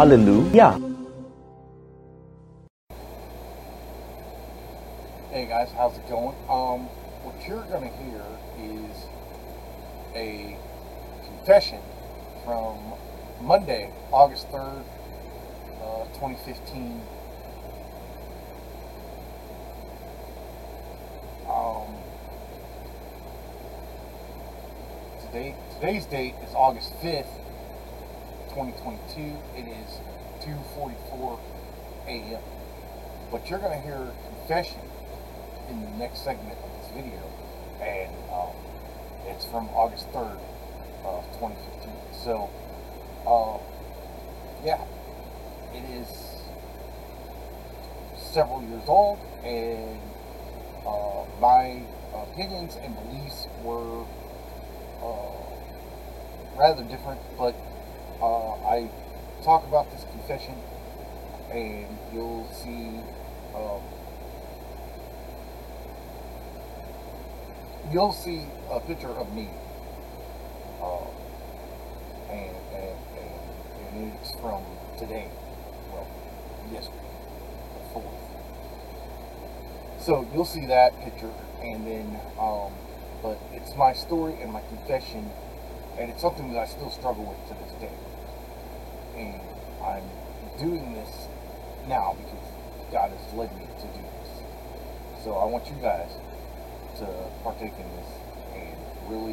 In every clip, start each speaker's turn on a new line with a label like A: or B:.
A: Hallelujah.
B: Hey guys, how's it going? Um, what you're gonna hear is a confession from Monday, August 3rd, uh, 2015. Um, today, today's date is August 5th, 2022. It is 2:44 a.m. But you're gonna hear confession in the next segment of this video, and um, it's from August 3rd of 2015. So, uh, yeah, it is several years old, and uh, my opinions and beliefs were uh, rather different, but talk about this confession, and you'll see. Um, you'll see a picture of me, uh, and, and, and, and it's from today, well, yesterday, the fourth. So you'll see that picture, and then, um, but it's my story and my confession, and it's something that I still struggle with to this day and I'm doing this now because God has led me to do this. So I want you guys to partake in this and really,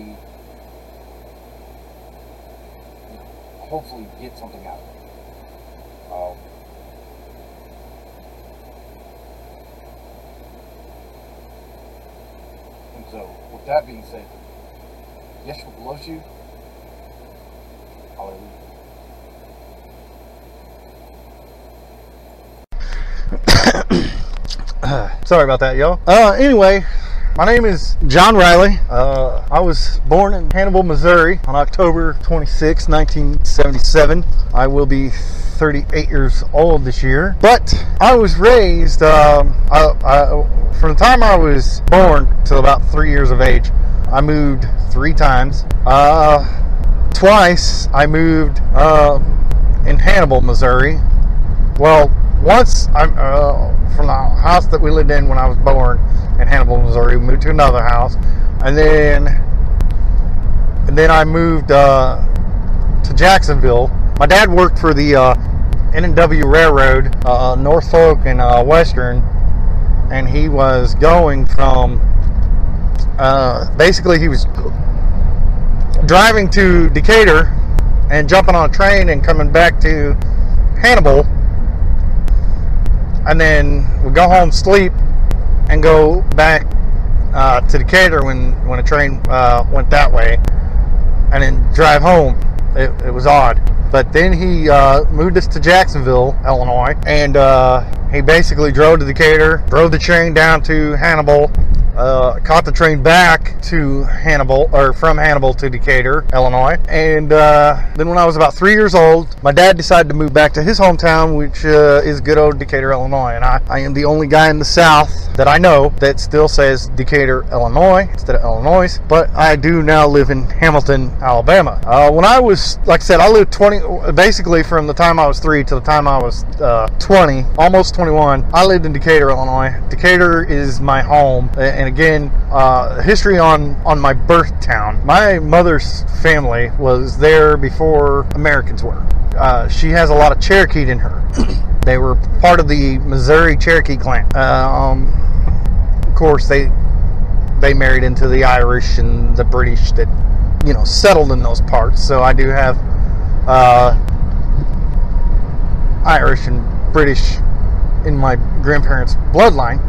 B: you know, hopefully get something out of it. Um, and so, with that being said, Yeshua loves you. Hallelujah.
C: Sorry about that, y'all. Uh, anyway, my name is John Riley. Uh, I was born in Hannibal, Missouri on October 26, 1977. I will be 38 years old this year. But I was raised um, I, I, from the time I was born till about three years of age. I moved three times. Uh, twice I moved uh, in Hannibal, Missouri. Well, once I'm uh, from the house that we lived in when I was born in Hannibal, Missouri. We moved to another house, and then and then I moved uh, to Jacksonville. My dad worked for the uh, N&W Railroad, uh, Norfolk and uh, Western, and he was going from uh, basically he was driving to Decatur and jumping on a train and coming back to Hannibal and then we go home, sleep, and go back uh, to Decatur when when a train uh, went that way, and then drive home. It, it was odd, but then he uh, moved us to Jacksonville, Illinois, and uh, he basically drove to Decatur, drove the train down to Hannibal, uh, caught the train back to Hannibal, or from Hannibal to Decatur, Illinois. And uh, then when I was about three years old, my dad decided to move back to his hometown, which uh, is good old Decatur, Illinois. And I, I am the only guy in the South that I know that still says Decatur, Illinois instead of Illinois. But I do now live in Hamilton, Alabama. Uh, when I was, like I said, I lived 20, basically from the time I was three to the time I was uh, 20, almost 21. I lived in Decatur, Illinois. Decatur is my home. And and again, uh, history on on my birth town. My mother's family was there before Americans were. Uh, she has a lot of Cherokee in her. they were part of the Missouri Cherokee clan. Um, of course, they they married into the Irish and the British that you know, settled in those parts. So I do have uh, Irish and British in my grandparents' bloodline.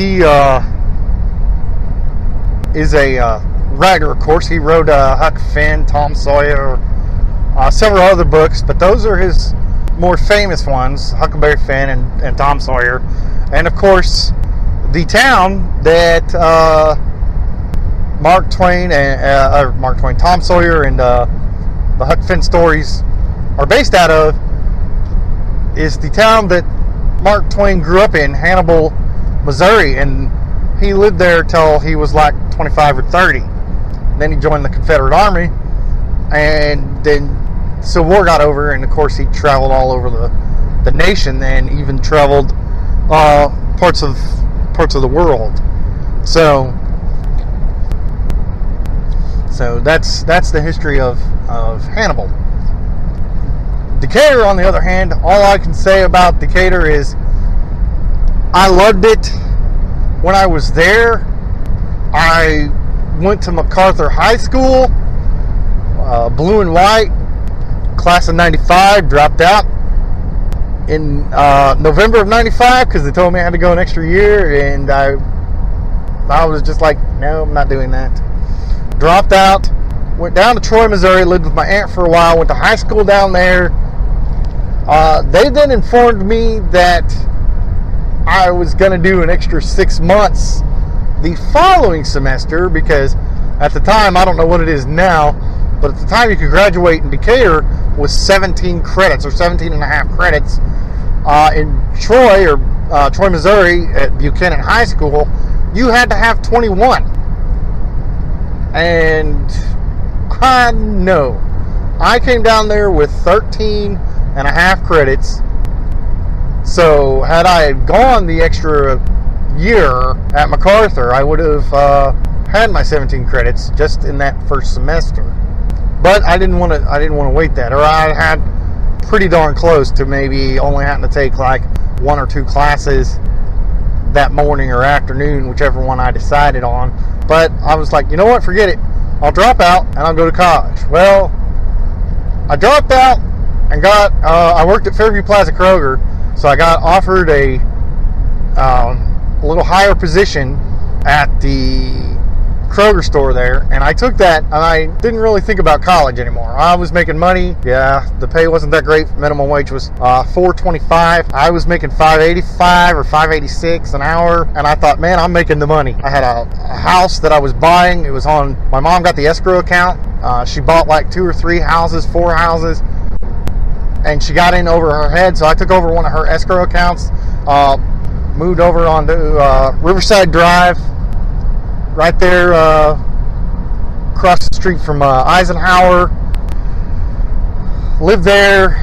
C: He uh, is a uh, writer, of course. He wrote uh, Huck Finn, Tom Sawyer, uh, several other books, but those are his more famous ones Huckleberry Finn and, and Tom Sawyer. And of course, the town that uh, Mark Twain and uh, Mark Twain, Tom Sawyer, and the Huck Finn stories are based out of is the town that Mark Twain grew up in, Hannibal, Missouri, and he lived there till he was like 25 or 30. Then he joined the Confederate Army, and then Civil War got over, and of course he traveled all over the, the nation, and even traveled uh, parts of parts of the world. So, so that's that's the history of of Hannibal. Decatur, on the other hand, all I can say about Decatur is I loved it when I was there. I went to MacArthur High School, uh, blue and white, class of 95, dropped out in uh, November of 95 because they told me I had to go an extra year, and I, I was just like, no, I'm not doing that. Dropped out, went down to Troy, Missouri, lived with my aunt for a while, went to high school down there. Uh, they then informed me that I was going to do an extra six months the following semester because at the time, I don't know what it is now, but at the time you could graduate in Decatur with 17 credits or 17 and a half credits. Uh, in Troy or uh, Troy, Missouri at Buchanan High School, you had to have 21. And I know. I came down there with 13 and a half credits. So had I gone the extra year at MacArthur, I would have uh, had my 17 credits just in that first semester. But I didn't want to. I didn't want to wait that, or I had pretty darn close to maybe only having to take like one or two classes that morning or afternoon, whichever one I decided on. But I was like, you know what? Forget it. I'll drop out and I'll go to college. Well, I dropped out and got. Uh, I worked at Fairview Plaza Kroger, so I got offered a um, little higher position at the Kroger store there, and I took that, and I didn't really think about college anymore. I was making money. Yeah, the pay wasn't that great. Minimum wage was uh, 4.25. I was making 5.85 or 5.86 an hour, and I thought, man, I'm making the money. I had a, a house that I was buying. It was on. My mom got the escrow account. Uh, she bought like two or three houses, four houses and she got in over her head. So I took over one of her escrow accounts, uh, moved over onto uh, Riverside Drive, right there uh, across the street from uh, Eisenhower. Lived there,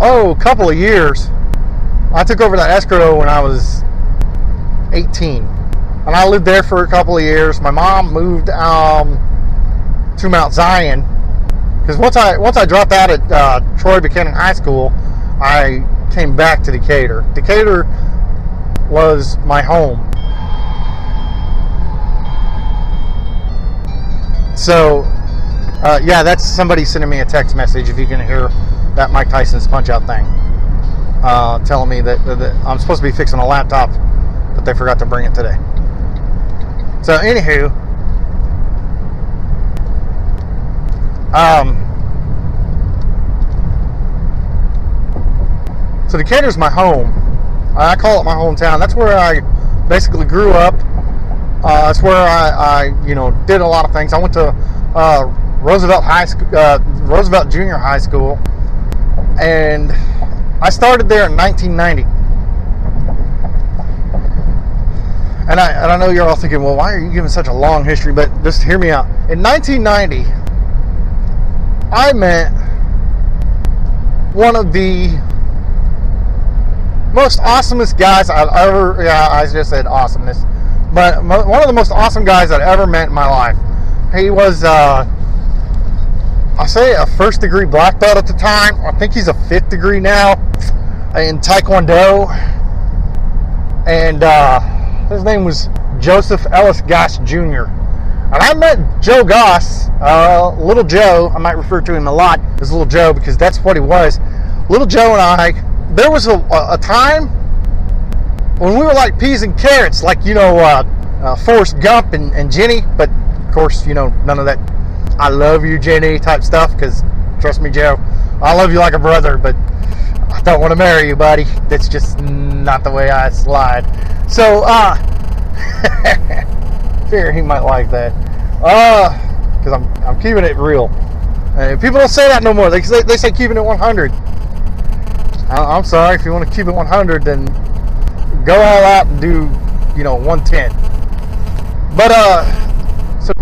C: oh, a couple of years. I took over that escrow when I was 18. And I lived there for a couple of years. My mom moved um, to Mount Zion because once I once I dropped out at uh, Troy Buchanan High School, I came back to Decatur. Decatur was my home. So, uh, yeah, that's somebody sending me a text message. If you can hear that Mike Tyson's punch out thing, uh, telling me that, that I'm supposed to be fixing a laptop, but they forgot to bring it today. So, anywho, Um, so is my home. I call it my hometown. That's where I basically grew up. Uh, that's where I, I, you know, did a lot of things. I went to uh, Roosevelt High School, uh, Roosevelt Junior High School, and I started there in 1990. And I, and I know you're all thinking, well, why are you giving such a long history? But just hear me out. In 1990, I met one of the most awesomest guys I've ever, yeah, I just said awesomeness, but one of the most awesome guys I've ever met in my life. He was, uh, I say a first degree black belt at the time. I think he's a fifth degree now in Taekwondo. And uh, his name was Joseph Ellis Goss Jr. And I met Joe Goss, uh, Little Joe. I might refer to him a lot as Little Joe because that's what he was. Little Joe and I, there was a, a time when we were like peas and carrots, like, you know, uh, uh, Forrest Gump and, and Jenny, but of course, you know, none of that I love you, Jenny type stuff because trust me, Joe, I love you like a brother, but I don't want to marry you, buddy. That's just not the way I slide. So, uh, figure he might like that. Uh, because I'm, I'm keeping it real. And people don't say that no more. They say, they say keeping it 100. I- I'm sorry. If you want to keep it 100, then go all out and do, you know, 110. But, uh, so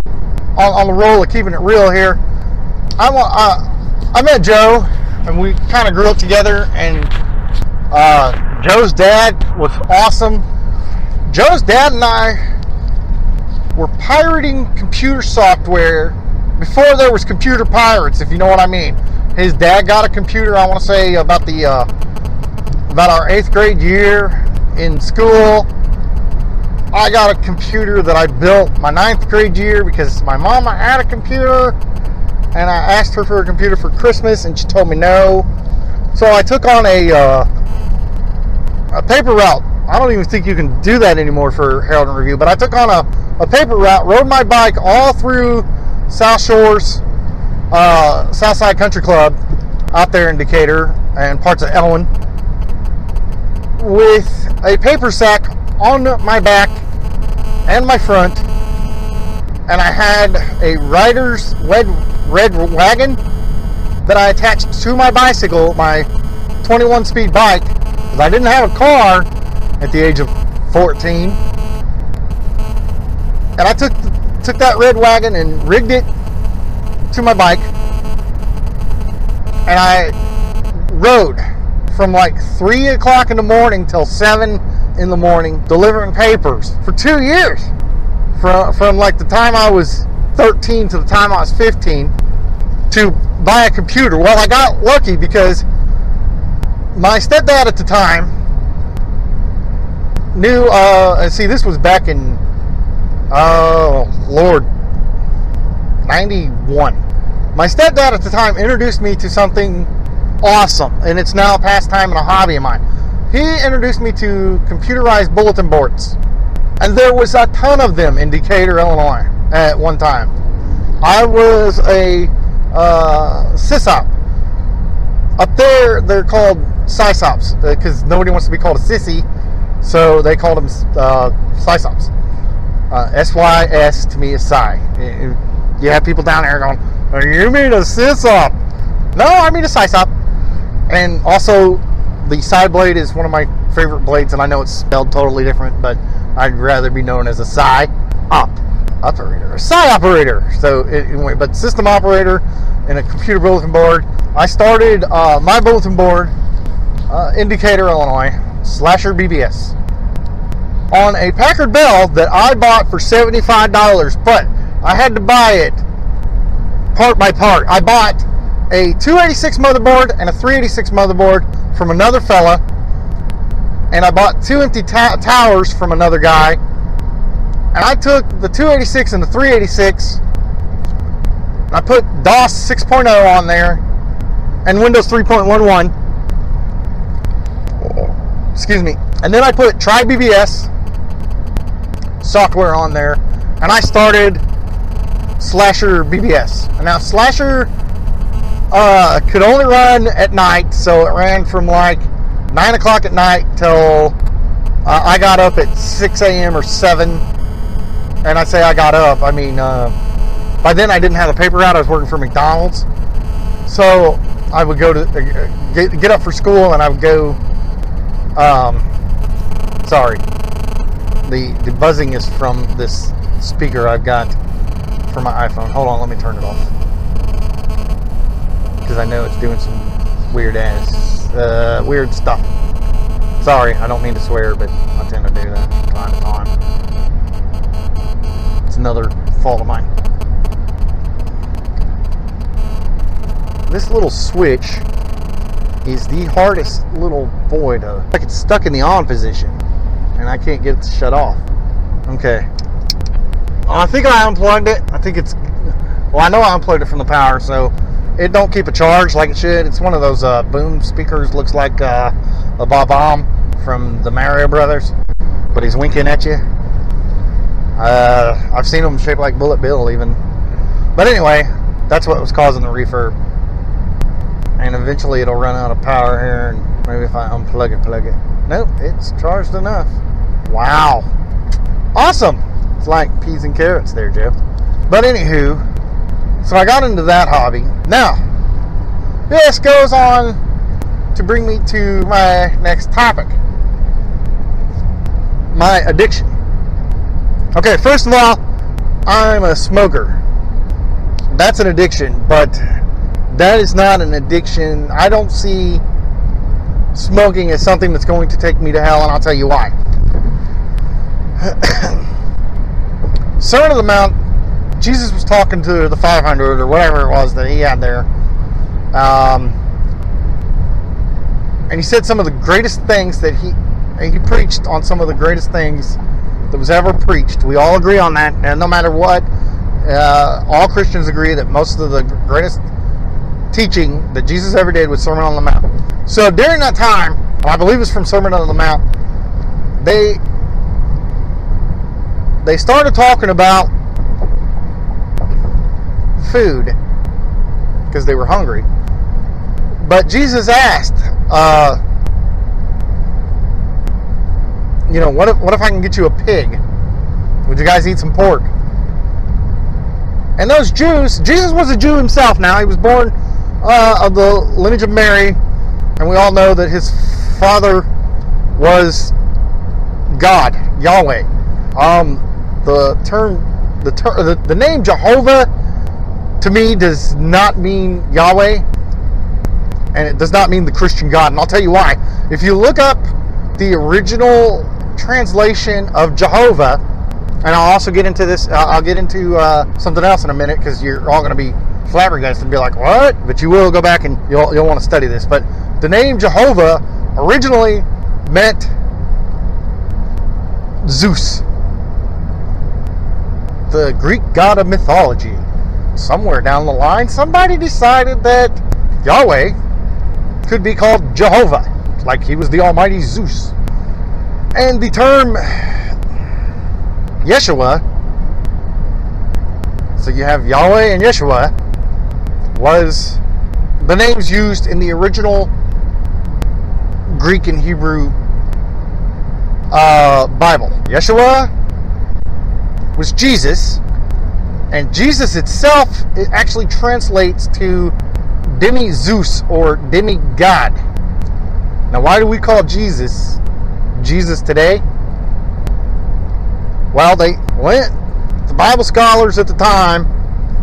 C: on, on the roll of keeping it real here, I, wa- uh, I met Joe and we kind of grew up together. And uh, Joe's dad was awesome. Joe's dad and I were pirating computer software before there was computer pirates, if you know what I mean. His dad got a computer. I want to say about the uh, about our eighth grade year in school. I got a computer that I built my ninth grade year because my mama had a computer and I asked her for a computer for Christmas and she told me no. So I took on a uh, a paper route. I don't even think you can do that anymore for Herald and Review, but I took on a, a paper route, rode my bike all through South Shores, uh, Southside Country Club out there in Decatur and parts of Elwin with a paper sack on my back and my front, and I had a rider's red, red wagon that I attached to my bicycle, my 21 speed bike, because I didn't have a car at the age of 14. And I took took that red wagon and rigged it to my bike, and I rode from like three o'clock in the morning till seven in the morning delivering papers for two years. From from like the time I was 13 to the time I was 15 to buy a computer. Well, I got lucky because my stepdad at the time knew. Uh, see, this was back in oh Lord, 91. My stepdad at the time introduced me to something awesome, and it's now a pastime and a hobby of mine. He introduced me to computerized bulletin boards, and there was a ton of them in Decatur, Illinois, at one time. I was a uh, sysop. Up there, they're called sysops because nobody wants to be called a sissy, so they called them uh, sysops. Uh, S Y S to me is Psy. You have people down there going, "Oh, "You mean a sysop?" No, I mean a sysop. And also, the side blade is one of my favorite blades, and I know it's spelled totally different, but I'd rather be known as a Psy op operator, a Psy operator. So, it, anyway, but system operator and a computer bulletin board. I started uh, my bulletin board uh, in Decatur, Illinois, Slasher BBS on a Packard Bell that I bought for $75, but I had to buy it part by part. I bought a 286 motherboard and a 386 motherboard from another fella, and I bought two empty towers from another guy. And I took the 286 and the 386, and I put DOS 6.0 on there and Windows 3.11. Excuse me. And then I put TriBBS software on there, and I started Slasher BBS. And now Slasher uh, could only run at night, so it ran from like nine o'clock at night till uh, I got up at 6 a.m. or 7. And I say I got up, I mean, uh, by then I didn't have the paper route. I was working for McDonald's, so I would go to uh, get, get up for school, and I would go. Um, sorry, the the buzzing is from this speaker I've got for my iPhone. Hold on, let me turn it off because I know it's doing some weird ass uh, weird stuff. Sorry, I don't mean to swear, but I tend to do that from time to time. It's another fault of mine. This little switch is the hardest little boy to. Like it's stuck in the on position, and I can't get it to shut off. Okay. I think I unplugged it. I think it's well, I know I unplugged it from the power, so it don't keep a charge like it should. It's one of those uh, boom speakers. Looks like uh, a Bob-omb from the Mario Brothers, but he's winking at you. Uh, I've seen them shaped like Bullet Bill, even. But anyway, that's what was causing the refurb. And eventually it'll run out of power here, and maybe if I unplug it, plug it. Nope, it's charged enough. Wow. Awesome. It's like peas and carrots there, Jeff But anywho, so I got into that hobby. Now, this goes on to bring me to my next topic my addiction. Okay, first of all, I'm a smoker. That's an addiction, but that is not an addiction. I don't see smoking as something that's going to take me to hell, and I'll tell you why. Sermon on the Mount Jesus was talking to the 500 or whatever it was that he had there. Um, and he said some of the greatest things that he he preached on some of the greatest things that was ever preached. We all agree on that, and no matter what, uh, all Christians agree that most of the greatest teaching that Jesus ever did was Sermon on the Mount. So during that time, I believe it's from Sermon on the Mount, they they started talking about food because they were hungry. But Jesus asked, uh, you know, what if, what if I can get you a pig? Would you guys eat some pork? And those Jews, Jesus was a Jew himself now. He was born uh, of the lineage of Mary, and we all know that his father was God, Yahweh. Um, the term, the, ter- the, the name Jehovah to me does not mean Yahweh and it does not mean the Christian God. And I'll tell you why. If you look up the original translation of Jehovah, and I'll also get into this, uh, I'll get into uh, something else in a minute because you're all going to be flabbergasted and be like, what? But you will go back and you'll, you'll want to study this. But the name Jehovah originally meant Zeus, the Greek god of mythology somewhere down the line, somebody decided that Yahweh could be called Jehovah, like he was the Almighty Zeus. And the term Yeshua, so you have Yahweh and Yeshua, was the names used in the original Greek and Hebrew uh, Bible. Yeshua was Jesus, and Jesus itself it actually translates to demi Zeus or demi God. Now, why do we call Jesus Jesus today? Well, they went, the Bible scholars at the time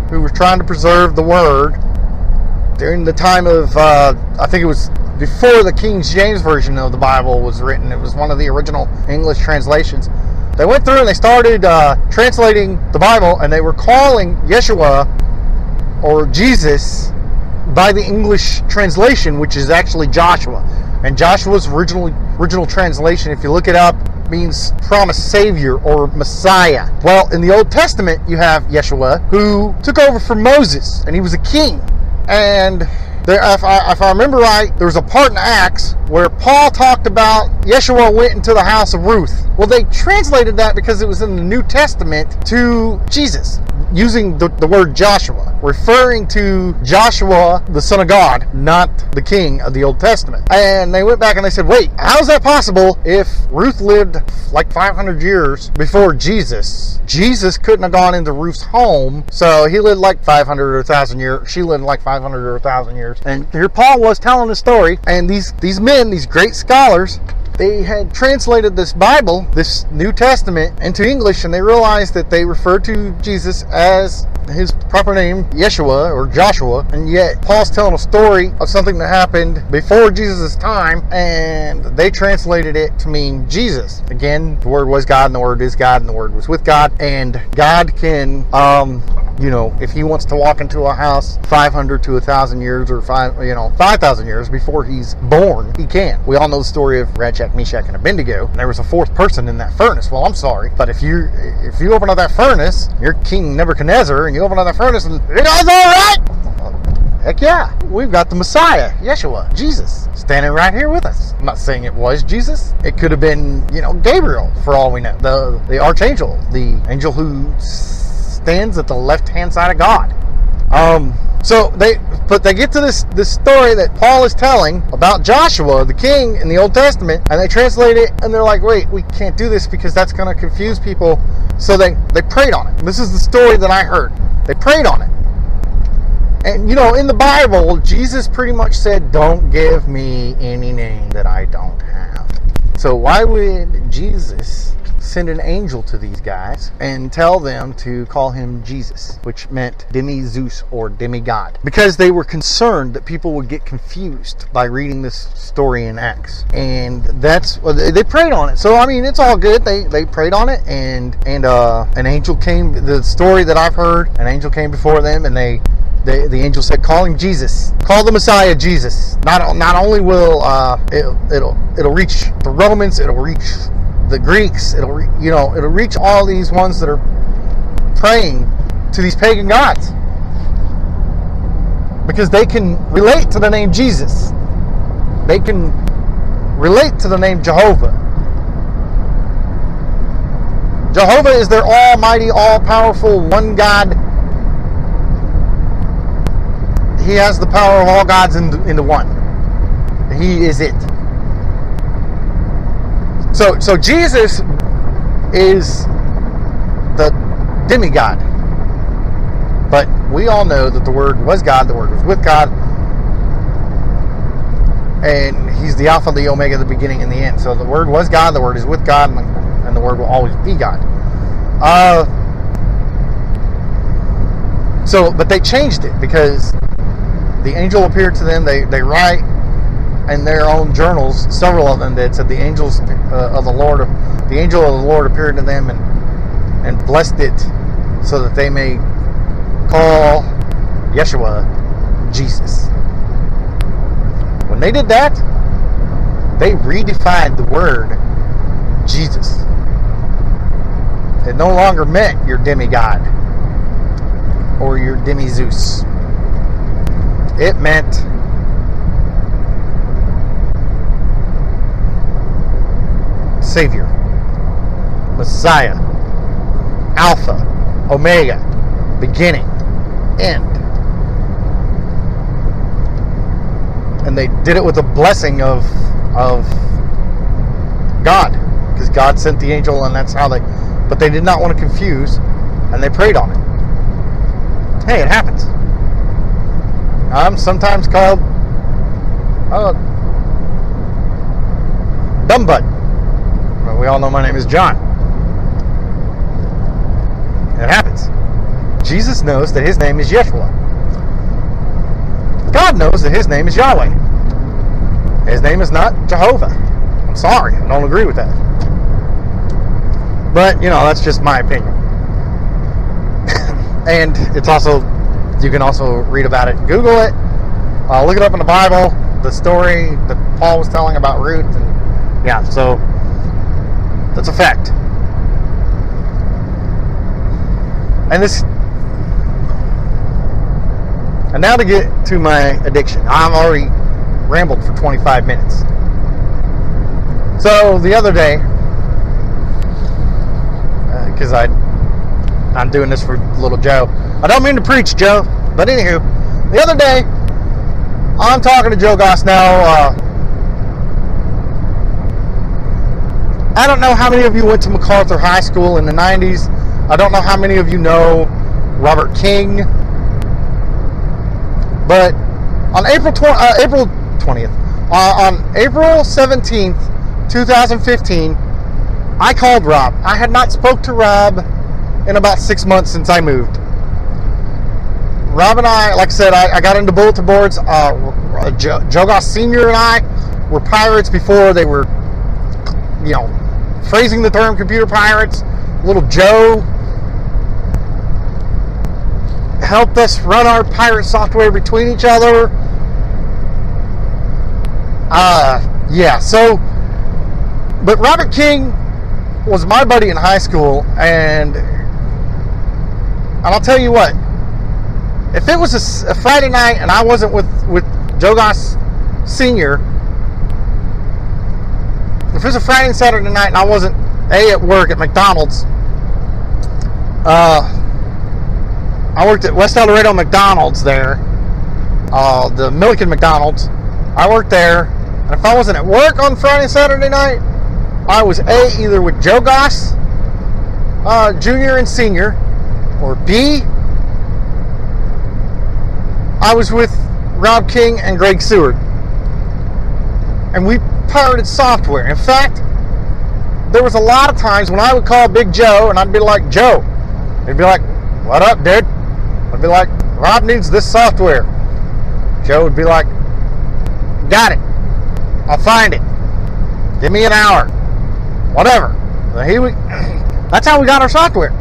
C: who were trying to preserve the Word during the time of, uh, I think it was before the King James Version of the Bible was written. It was one of the original English translations they went through and they started uh, translating the Bible, and they were calling Yeshua or Jesus by the English translation, which is actually Joshua. And Joshua's original original translation, if you look it up, means promised savior or Messiah. Well, in the Old Testament, you have Yeshua who took over from Moses, and he was a king. And there, if, I, if I remember right, there was a part in Acts where Paul talked about Yeshua went into the house of Ruth. Well, they translated that because it was in the New Testament to Jesus, using the, the word Joshua, referring to Joshua, the son of God, not the king of the Old Testament. And they went back and they said, wait, how's that possible if Ruth lived like 500 years before Jesus? Jesus couldn't have gone into Ruth's home, so he lived like 500 or 1,000 years. She lived like 500 or 1,000 years. And here Paul was telling the story, and these, these men, these great scholars, they had translated this Bible, this New Testament, into English, and they realized that they referred to Jesus as his proper name, Yeshua or Joshua, and yet Paul's telling a story of something that happened before Jesus' time, and they translated it to mean Jesus. Again, the Word was God, and the Word is God, and the Word was with God, and God can um, you know, if he wants to walk into a house 500 to 1,000 years or five, you know, 5,000 years before he's born, he can. We all know the story of Shadrach, Meshach, and Abednego. And there was a fourth person in that furnace. Well, I'm sorry, but if you if you open up that furnace, you're King Nebuchadnezzar, and you open up that furnace, and it all right. Heck yeah, we've got the Messiah, Yeshua, Jesus, standing right here with us. I'm not saying it was Jesus. It could have been, you know, Gabriel, for all we know, the the archangel, the angel who stands at the left hand side of God. Um, so they, but they get to this this story that Paul is telling about Joshua, the king in the Old Testament, and they translate it, and they're like, "Wait, we can't do this because that's going to confuse people." So they they prayed on it. This is the story that I heard. They prayed on it. And you know, in the Bible, Jesus pretty much said, Don't give me any name that I don't have. So, why would Jesus send an angel to these guys and tell them to call him Jesus, which meant demi Zeus or demigod? Because they were concerned that people would get confused by reading this story in Acts. And that's, they prayed on it. So, I mean, it's all good. They, they prayed on it, and, and uh, an angel came, the story that I've heard, an angel came before them, and they the, the angel said, "Call him Jesus. Call the Messiah Jesus. Not not only will uh, it, it'll it'll reach the Romans, it'll reach the Greeks, it'll re, you know it'll reach all these ones that are praying to these pagan gods because they can relate to the name Jesus. They can relate to the name Jehovah. Jehovah is their almighty, all powerful, one God he has the power of all gods into, into one. He is it. So, so Jesus is the demigod. But we all know that the Word was God, the Word was with God, and He's the Alpha, the Omega, the beginning and the end. So the Word was God, the Word is with God, and the Word will always be God. Uh, so, but they changed it because the angel appeared to them. They they write in their own journals, several of them that said the angels uh, of the Lord, the angel of the Lord appeared to them and and blessed it, so that they may call Yeshua Jesus. When they did that, they redefined the word Jesus. It no longer meant your demigod or your demi Zeus. It meant Savior, Messiah, Alpha, Omega, beginning, end. And they did it with a blessing of of God, because God sent the angel, and that's how they. But they did not want to confuse, and they prayed on it. Hey, it happens. I'm sometimes called uh, dumb butt. We all know my name is John. It happens. Jesus knows that his name is Yeshua. God knows that his name is Yahweh. His name is not Jehovah. I'm sorry, I don't agree with that. But, you know, that's just my opinion. and it's also you can also read about it. Google it. Uh, look it up in the Bible. The story that Paul was telling about Ruth, and yeah, so that's a fact. And this, and now to get to my addiction. I've already rambled for 25 minutes. So the other day, because uh, I I'm doing this for little Joe. I don't mean to preach, Joe, but anywho, the other day, I'm talking to Joe Goss now. Uh, I don't know how many of you went to MacArthur High School in the 90s. I don't know how many of you know Robert King. But on April, uh, April 20th, uh, on April 17th, 2015, I called Rob. I had not spoke to Rob in about six months since I moved. Rob and I, like I said, I, I got into bulletin boards. Uh, Joe, Joe Goss Sr. and I were pirates before they were, you know, phrasing the term computer pirates. Little Joe helped us run our pirate software between each other. Uh, yeah, so, but Robert King was my buddy in high school, and, and I'll tell you what, if it was a, a Friday night and I wasn't with, with Joe Goss Sr., if it was a Friday and Saturday night and I wasn't A at work at McDonald's, uh, I worked at West El Dorado McDonald's there, uh, the Millikin McDonald's. I worked there, and if I wasn't at work on Friday and Saturday night, I was A, either with Joe Goss, uh, junior and senior, or B, I was with Rob King and Greg Seward. And we pirated software. In fact, there was a lot of times when I would call Big Joe and I'd be like, Joe, he'd be like, what up, dude? I'd be like, Rob needs this software. Joe would be like, got it. I'll find it. Give me an hour. Whatever. So he would, that's how we got our software.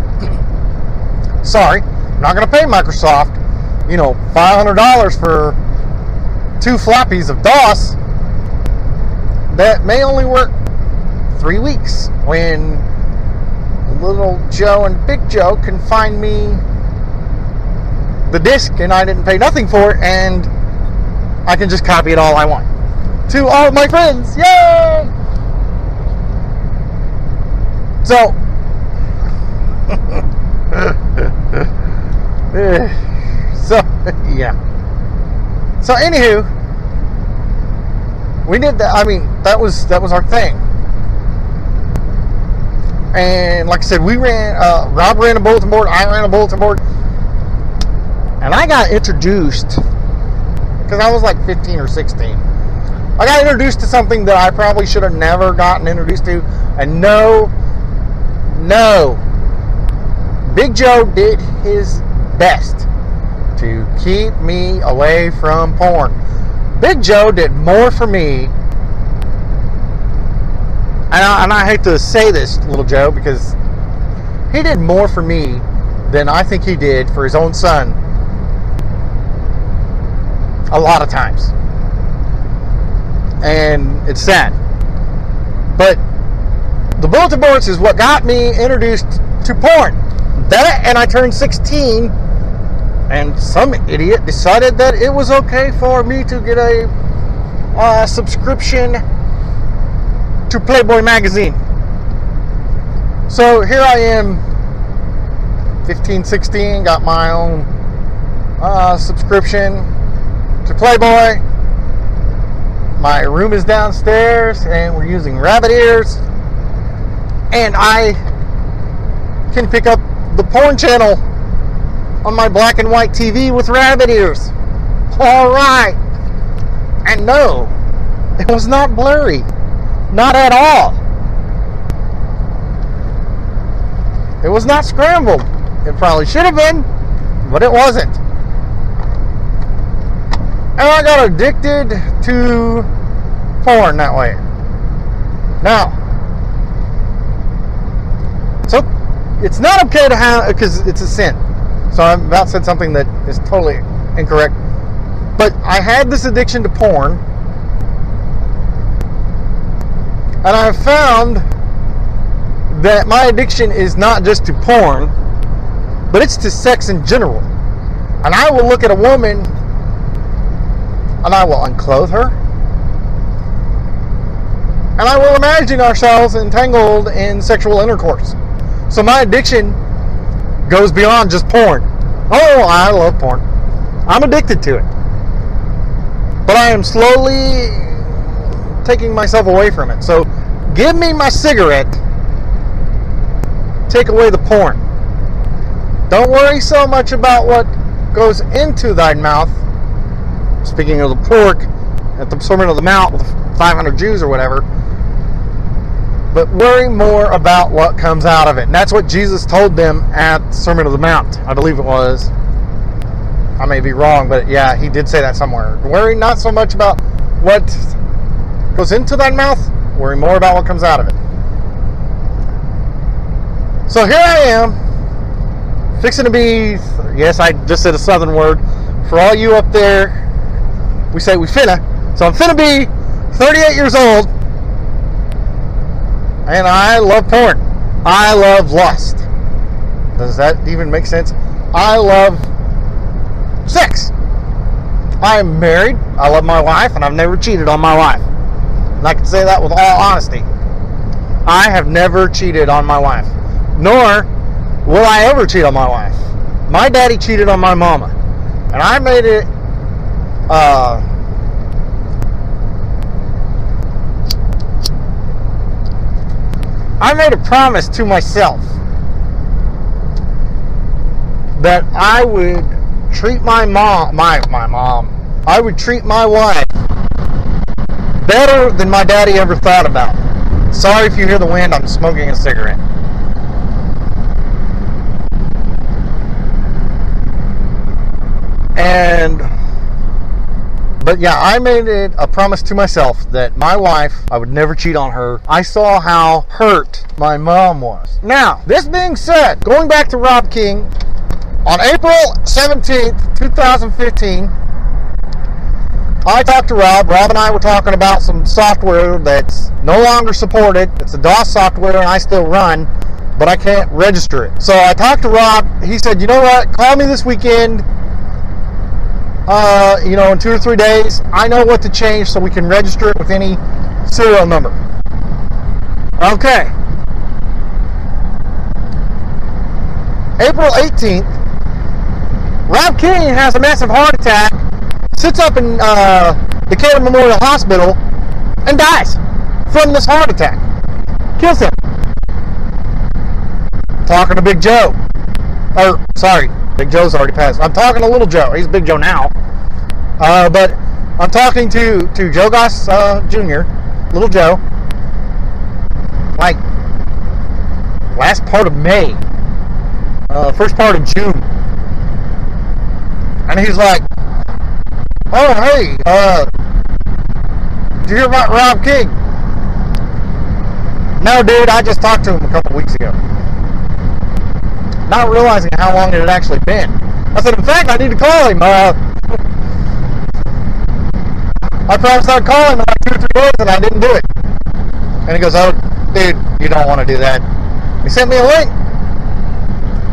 C: Sorry, I'm not going to pay Microsoft, you know, $500 for two floppies of DOS that may only work three weeks when little Joe and Big Joe can find me the disc and I didn't pay nothing for it and I can just copy it all I want to all my friends. Yay! So eh, so yeah. So anywho, we did that. I mean, that was that was our thing. And like I said, we ran. Uh, Rob ran a bulletin board. I ran a bulletin board, and I got introduced because I was like 15 or 16. I got introduced to something that I probably should have never gotten introduced to. And no, no, Big Joe did his best to keep me away from porn. Big Joe did more for me. And I, and I hate to say this, little Joe, because he did more for me than I think he did for his own son a lot of times. And it's sad. But the bulletin boards is what got me introduced to porn. That and I turned 16 and some idiot decided that it was okay for me to get a uh, subscription to Playboy magazine. So here I am, 15, 16, got my own uh, subscription to Playboy. My room is downstairs, and we're using rabbit ears. And I can pick up the porn channel on my black and white TV with rabbit ears. All right. And no, it was not blurry. Not at all. It was not scrambled. It probably should have been, but it wasn't. And I got addicted to porn that way. Now, so it's not okay to have because it's a sin. So I'm about said something that is totally incorrect. But I had this addiction to porn, and I found that my addiction is not just to porn, but it's to sex in general. And I will look at a woman and I will unclothe her. And I will imagine ourselves entangled in sexual intercourse. So my addiction goes beyond just porn. Oh, I love porn. I'm addicted to it. But I am slowly taking myself away from it. So give me my cigarette, take away the porn. Don't worry so much about what goes into thy mouth. Speaking of the pork, at the sermon of the mount with 500 Jews or whatever but worry more about what comes out of it. And that's what Jesus told them at the Sermon of the Mount, I believe it was. I may be wrong, but yeah, he did say that somewhere. Worry not so much about what goes into that mouth, worry more about what comes out of it. So here I am, fixing to be, yes, I just said a southern word. For all you up there, we say we finna. So I'm finna be 38 years old, and I love porn. I love lust. Does that even make sense? I love sex. I am married. I love my wife, and I've never cheated on my wife. And I can say that with all honesty. I have never cheated on my wife, nor will I ever cheat on my wife. My daddy cheated on my mama, and I made it. Uh, I made a promise to myself that I would treat my mom, my my mom, I would treat my wife better than my daddy ever thought about. Sorry if you hear the wind. I'm smoking a cigarette. And but yeah, I made it a promise to myself that my wife, I would never cheat on her. I saw how hurt my mom was. Now, this being said, going back to Rob King, on April 17th, 2015, I talked to Rob. Rob and I were talking about some software that's no longer supported. It's a DOS software and I still run, but I can't register it. So I talked to Rob. He said, you know what? Call me this weekend. Uh, you know, in two or three days, I know what to change so we can register it with any serial number. Okay. April 18th, Rob King has a massive heart attack, sits up in uh, Decatur Memorial Hospital, and dies from this heart attack. Kills him. Talking to Big Joe. Or, sorry, Big Joe's already passed. I'm talking to Little Joe. He's Big Joe now. Uh, but I'm talking to, to Joe Goss uh, Jr., Little Joe, like last part of May, uh, first part of June. And he's like, oh, hey, uh, did you hear about Rob King? No, dude, I just talked to him a couple weeks ago. Not realizing how long it had actually been. I said, in fact, I need to call him. Uh, I promised I'd call him in like two or three days, and I didn't do it. And he goes, oh, dude, you don't want to do that. He sent me a link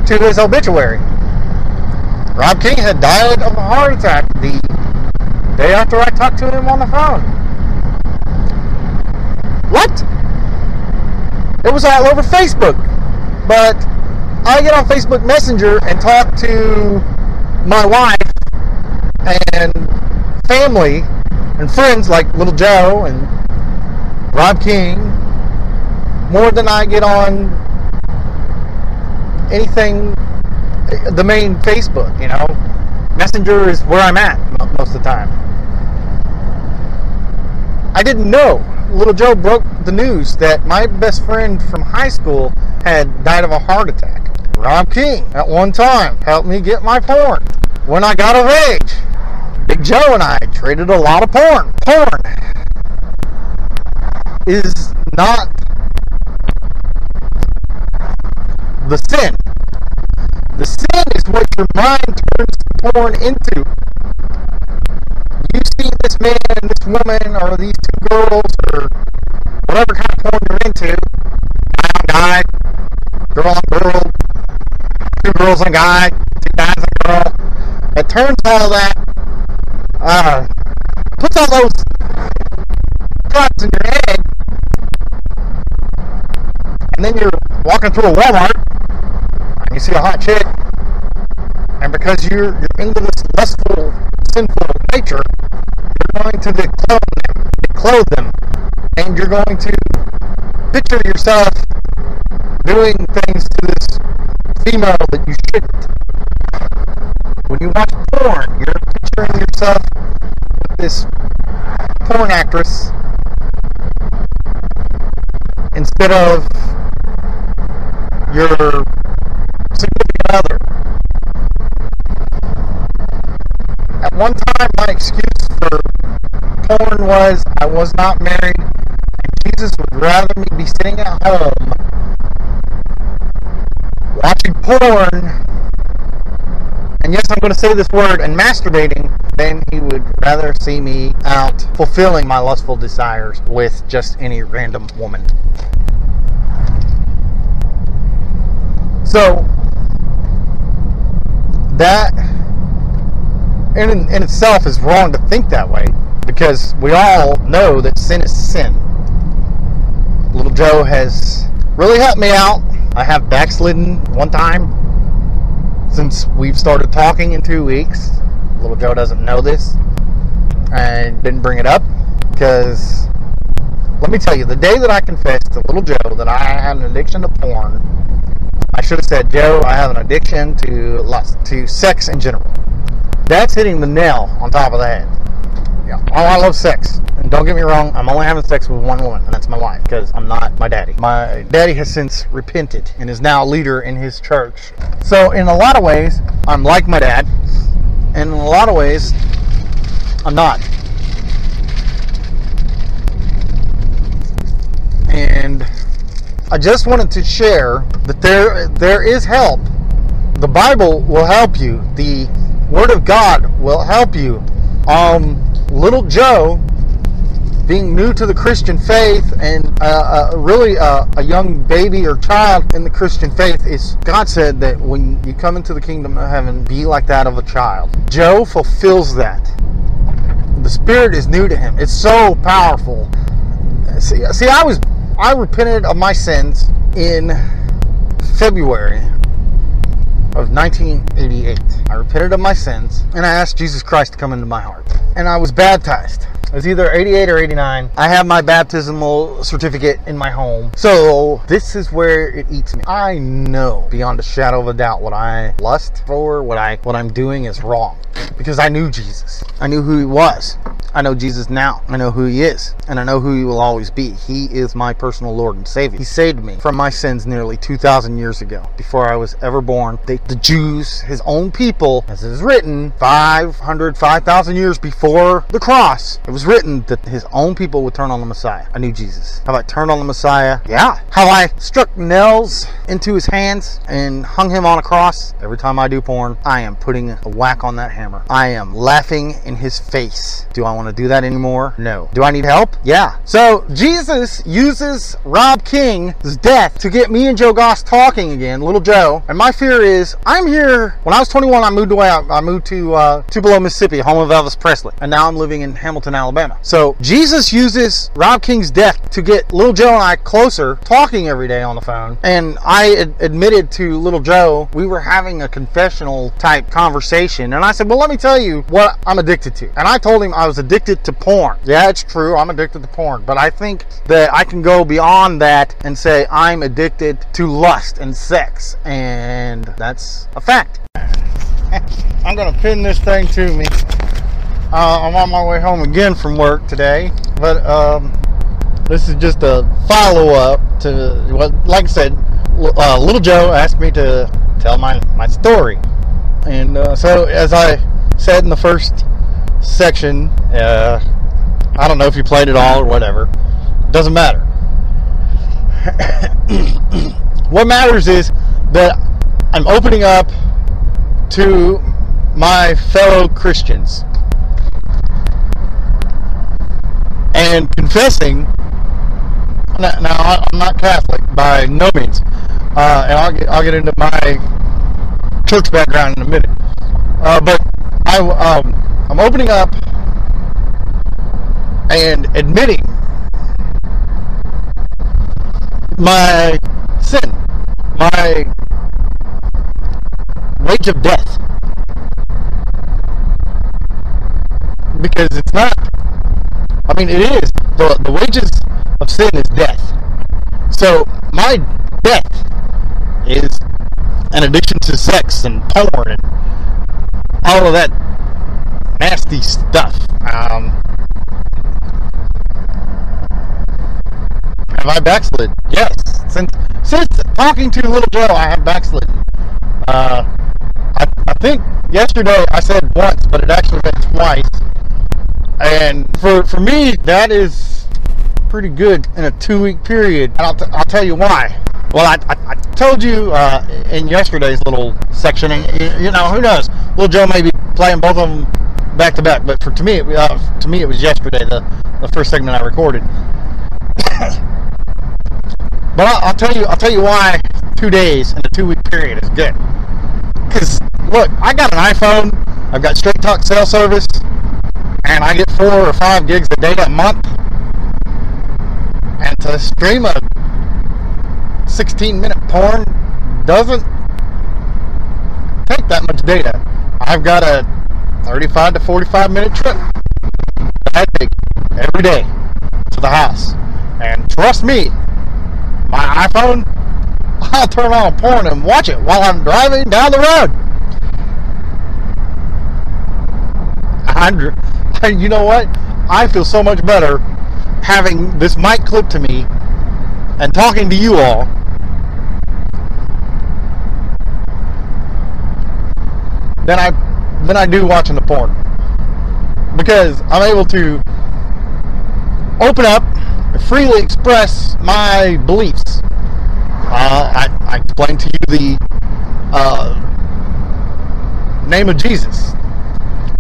C: to his obituary. Rob King had died of a heart attack the day after I talked to him on the phone. What? It was all over Facebook. But I get on Facebook Messenger and talk to my wife and family and friends like Little Joe and Rob King more than I get on anything the main Facebook, you know. Messenger is where I'm at most of the time. I didn't know. Little Joe broke the news that my best friend from high school had died of a heart attack. Rob King, at one time, helped me get my porn. When I got of age, Big Joe and I traded a lot of porn. Porn is not the sin. The sin is what your mind turns porn into. You see this man and this woman or these two girls or whatever kind of porn you're into, guy girl girl, two girls on guy, two guys on girl. It turns all that, uh, puts all those thoughts in your head, and then you're walking through a Walmart and you see a hot chick, and because you're, you're into this lustful, sinful nature, you're going to declothe them, and you're going to picture yourself doing things to this female When you watch porn, you're picturing yourself with this porn actress instead of your significant other. At one time, my excuse for porn was I was not married, and Jesus would rather me be sitting at home watching porn I'm going to say this word, and masturbating, then he would rather see me out fulfilling my lustful desires with just any random woman. So, that in, in itself is wrong to think that way because we all know that sin is sin. Little Joe has really helped me out. I have backslidden one time since we've started talking in two weeks. Little Joe doesn't know this and didn't bring it up because let me tell you, the day that I confessed to Little Joe that I had an addiction to porn, I should have said, Joe, I have an addiction to lust, to sex in general. That's hitting the nail on top of the head. Yeah. Oh, I love sex. And don't get me wrong, I'm only having sex with one woman, and that's my wife, because I'm not my daddy. My daddy has since repented and is now a leader in his church. So, in a lot of ways, I'm like my dad, and in a lot of ways, I'm not. And I just wanted to share that there there is help. The Bible will help you. The Word of God will help you. Um, little Joe, being new to the Christian faith and uh, uh, really uh, a young baby or child in the Christian faith, is God said that when you come into the kingdom of heaven, be like that of a child. Joe fulfills that. The Spirit is new to him. It's so powerful. See, see, I was I repented of my sins in February of 1988. I repented of my sins and I asked Jesus Christ to come into my heart. And I was baptized. Was either 88 or 89. I have my baptismal certificate in my home. So this is where it eats me. I know beyond a shadow of a doubt what I lust for, what I what I'm doing is wrong. Because I knew Jesus. I knew who he was. I know Jesus now. I know who he is. And I know who he will always be. He is my personal Lord and Savior. He saved me from my sins nearly 2,000 years ago, before I was ever born. They, the Jews, his own people, as it is written, 500, 5,000 years before the cross, it was written that his own people would turn on the Messiah. I knew Jesus. Have I turned on the Messiah? Yeah. Have I struck nails into his hands and hung him on a cross? Every time I do porn, I am putting a whack on that hammer. I am laughing in his face. Do I want to do that anymore? No. Do I need help? Yeah. So Jesus uses Rob King's death to get me and Joe Goss talking again, little Joe. And my fear is I'm here. When I was 21, I moved away. I moved to uh, Tupelo, Mississippi, home of Elvis Presley. And now I'm living in Hamilton, Alabama. So Jesus uses Rob King's death to get little Joe and I closer, talking every day on the phone. And I ad- admitted to little Joe, we were having a confessional type conversation. And I said, Well, let me tell you what I'm addicted to. And I told him I was addicted to porn. Yeah, it's true. I'm addicted to porn. But I think that I can go beyond that and say I'm addicted to lust and sex. And that's a fact. I'm going to pin this thing to me. Uh, I'm on my way home again from work today. But um, this is just a follow up to what, like I said, uh, little Joe asked me to tell my, my story. And uh, so, as I said in the first section, uh, I don't know if you played it all or whatever. Doesn't matter. what matters is that I'm opening up to my fellow Christians and confessing. Now, I'm not Catholic by no means, uh, and I'll get I'll get into my church background in a minute. Uh, but I um, I'm opening up and admitting my sin, my wage of death. Because it's not, I mean, it is. The, the wages of sin is death. So my death is an addiction to sex and porn and all of that nasty stuff. Um, have I backslid? Yes. Since since talking to little Joe, I have backslidden. Uh, I, I think yesterday I said once, but it actually meant twice. And for for me, that is pretty good in a two week period. And I'll, t- I'll tell you why. Well, I, I, I told you uh, in yesterday's little section, and you, know, who knows? Little Joe may be playing both of them back to back, but for to me, it, uh, to me, it was yesterday the the first segment I recorded. but I'll, I'll tell you, I'll tell you why two days in a two week period is good. Because look, I got an iPhone, I've got Straight Talk cell service, and I get four or five gigs of data a month. And to stream a 16 minute porn doesn't take that much data. I've got a 35 to 45 minute trip that I take every day to the house. And trust me, my iPhone, I'll turn on porn and watch it while I'm driving down the road. I, you know what? I feel so much better having this mic clipped to me and talking to you all than I than I do watching the porn because I'm able to open up and freely express my beliefs. Uh, I, I explained to you the uh, name of Jesus.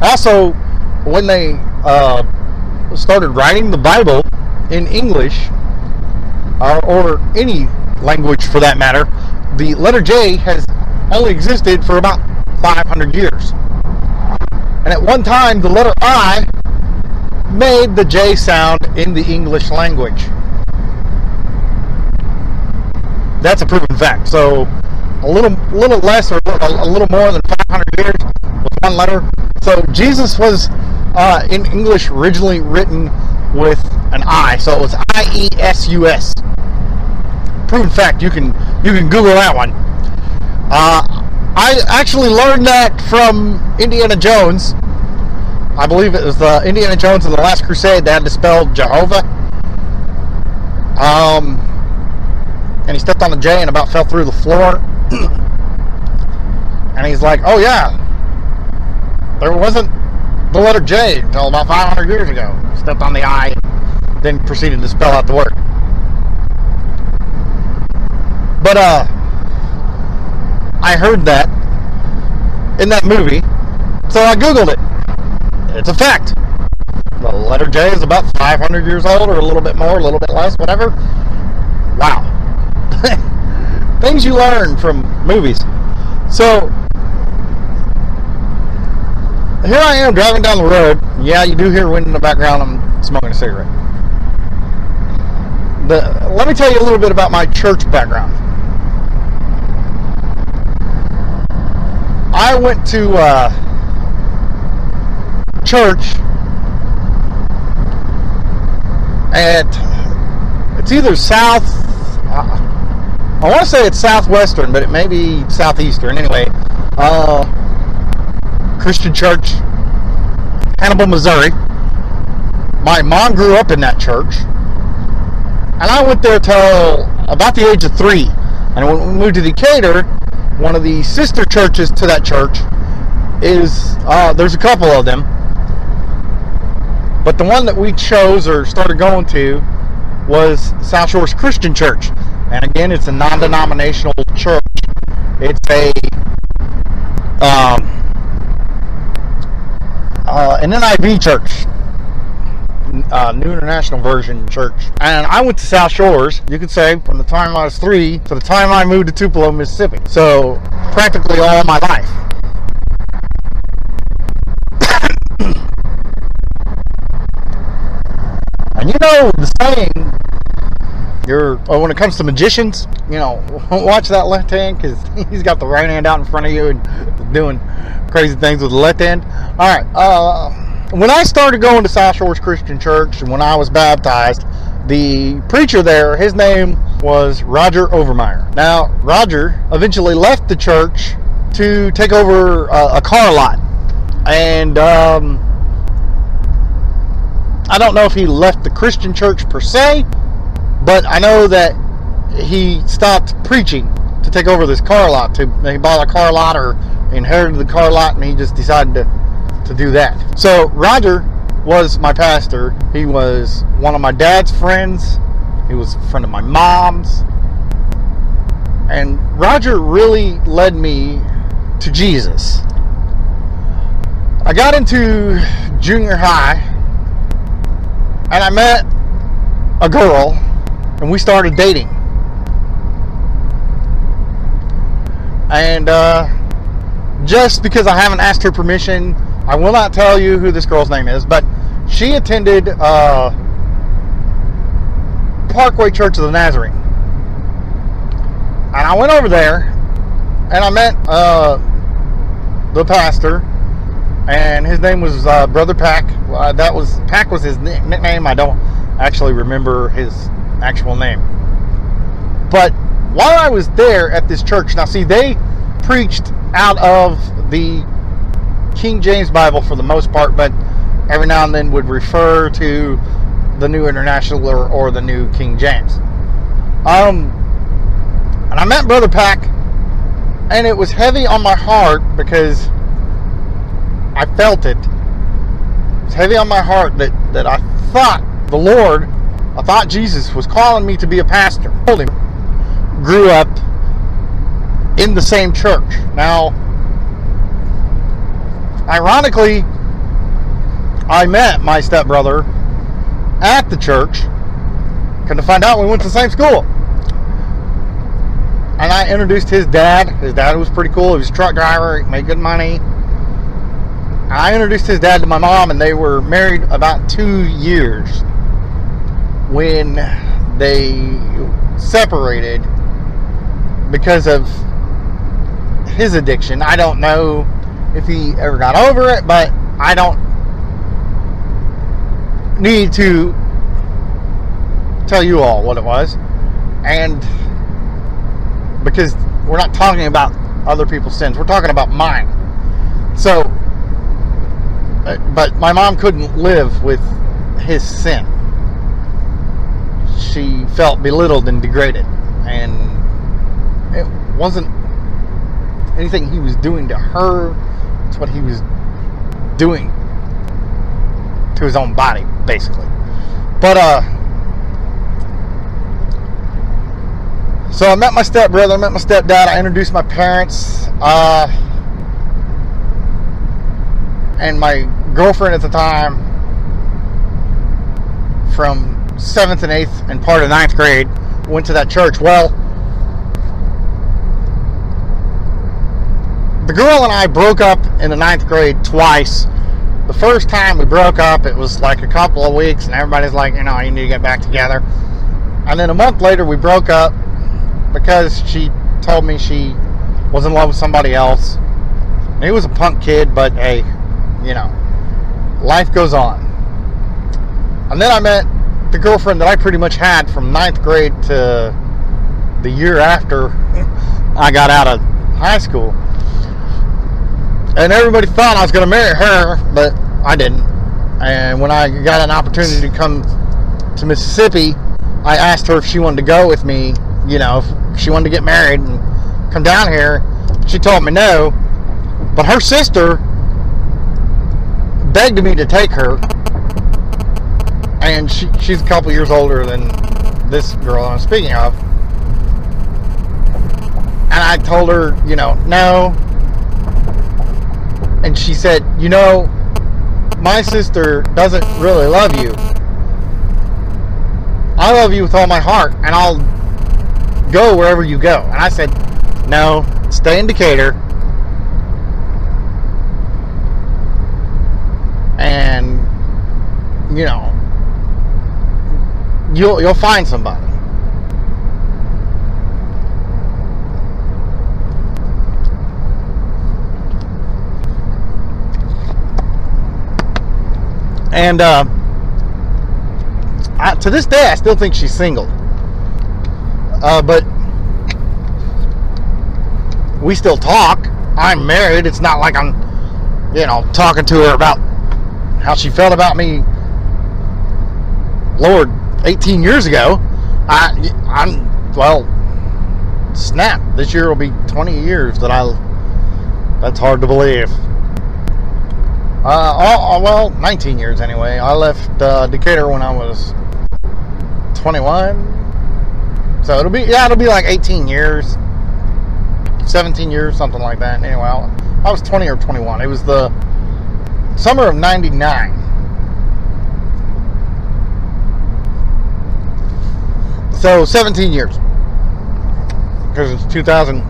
C: Also, when they uh, started writing the Bible in English, or, or any language for that matter, the letter J has only existed for about 500 years. And at one time, the letter I made the J sound in the English language. That's a proven fact. So a little, little less or a little more than 500 years with one letter. So Jesus was uh, in English originally written with an I, so it was I E S U S. Proven fact. You can you can Google that one. Uh, I actually learned that from Indiana Jones. I believe it was the Indiana Jones in the Last Crusade. They had to spell Jehovah. Um, and he stepped on the J and about fell through the floor. and he's like, "Oh yeah, there wasn't the letter J until about 500 years ago." Stepped on the I, then proceeded to spell out the word. But uh, I heard that in that movie, so I googled it. It's a fact. The letter J is about 500 years old, or a little bit more, a little bit less, whatever. Wow. Things you learn from movies. So, here I am driving down the road. Yeah, you do hear wind in the background. I'm smoking a cigarette. The, let me tell you a little bit about my church background. I went to uh, church at it's either south. Uh, I want to say it's southwestern, but it may be southeastern. Anyway, uh, Christian Church, Hannibal, Missouri. My mom grew up in that church, and I went there till about the age of three. And when we moved to Decatur, one of the sister churches to that church is uh, there's a couple of them but the one that we chose or started going to was South Shores Christian Church. And again, it's a non denominational church. It's a um, uh, an NIV church, uh, New International Version Church. And I went to South Shores, you could say, from the time I was three to the time I moved to Tupelo, Mississippi. So practically all my life. And you know the saying, you're when it comes to magicians, you know, watch that left hand because he's got the right hand out in front of you and doing crazy things with the left hand. All right. Uh, when I started going to South Shores Christian Church and when I was baptized, the preacher there, his name was Roger Overmeyer. Now, Roger eventually left the church to take over a, a car lot. And um, I don't know if he left the Christian church per se, but I know that he stopped preaching to take over this car lot. To he bought a car lot or inherited the car lot, and he just decided to to do that. So Roger was my pastor. He was one of my dad's friends. He was a friend of my mom's. And Roger really led me to Jesus. I got into junior high and I met a girl and we started dating. And uh, just because I haven't asked her permission, I will not tell you who this girl's name is, but she attended uh, Parkway Church of the Nazarene. And I went over there and I met uh, the pastor, and his name was uh, Brother Pack. That was Pack was his nickname. I don't actually remember his actual name. But while I was there at this church, now see, they preached out of the King James Bible for the most part, but every now and then would refer to the New International or, or the New King James. Um, and I met Brother Pack, and it was heavy on my heart because I felt it. It was heavy on my heart that, that I thought the Lord, I thought Jesus was calling me to be a pastor. I told him, grew up in the same church. Now, ironically, I met my stepbrother at the church. Come to find out, we went to the same school. And I introduced his dad. His dad was pretty cool. He was a truck driver, he made good money. I introduced his dad to my mom, and they were married about two years when they separated because of his addiction. I don't know if he ever got over it, but I don't need to tell you all what it was. And because we're not talking about other people's sins, we're talking about mine. So, uh, but my mom couldn't live with his sin. She felt belittled and degraded. And it wasn't anything he was doing to her, it's what he was doing to his own body, basically. But uh so I met my stepbrother, I met my stepdad, I introduced my parents, uh and my girlfriend at the time from seventh and eighth and part of ninth grade went to that church. Well, the girl and I broke up in the ninth grade twice the first time we broke up, it was like a couple of weeks, and everybody's like, you know, you need to get back together. And then a month later, we broke up because she told me she was in love with somebody else. He was a punk kid, but hey, you know, life goes on. And then I met the girlfriend that I pretty much had from ninth grade to the year after I got out of high school and everybody thought I was going to marry her, but I didn't. And when I got an opportunity to come to Mississippi, I asked her if she wanted to go with me. You know, if she wanted to get married and come down here. She told me no, but her sister begged me to take her, and she, she's a couple years older than this girl I'm speaking of. And I told her, you know, no, and she said, You know, my sister doesn't really love you. I love you with all my heart, and I'll go wherever you go. And I said, No, stay in Decatur. And, you know, you'll, you'll find somebody. And uh, I, to this day, I still think she's single. Uh, but we still talk. I'm married. It's not like I'm, you know, talking to her about how she felt about me. Lord, 18 years ago. I, I'm well. Snap! This year will be 20 years that I. That's hard to believe. Uh, oh, well, 19 years anyway. I left uh, Decatur when I was 21. So it'll be, yeah, it'll be like 18 years. 17 years, something like that. Anyway, I was 20 or 21. It was the summer of 99. So 17 years. Because it's 2000.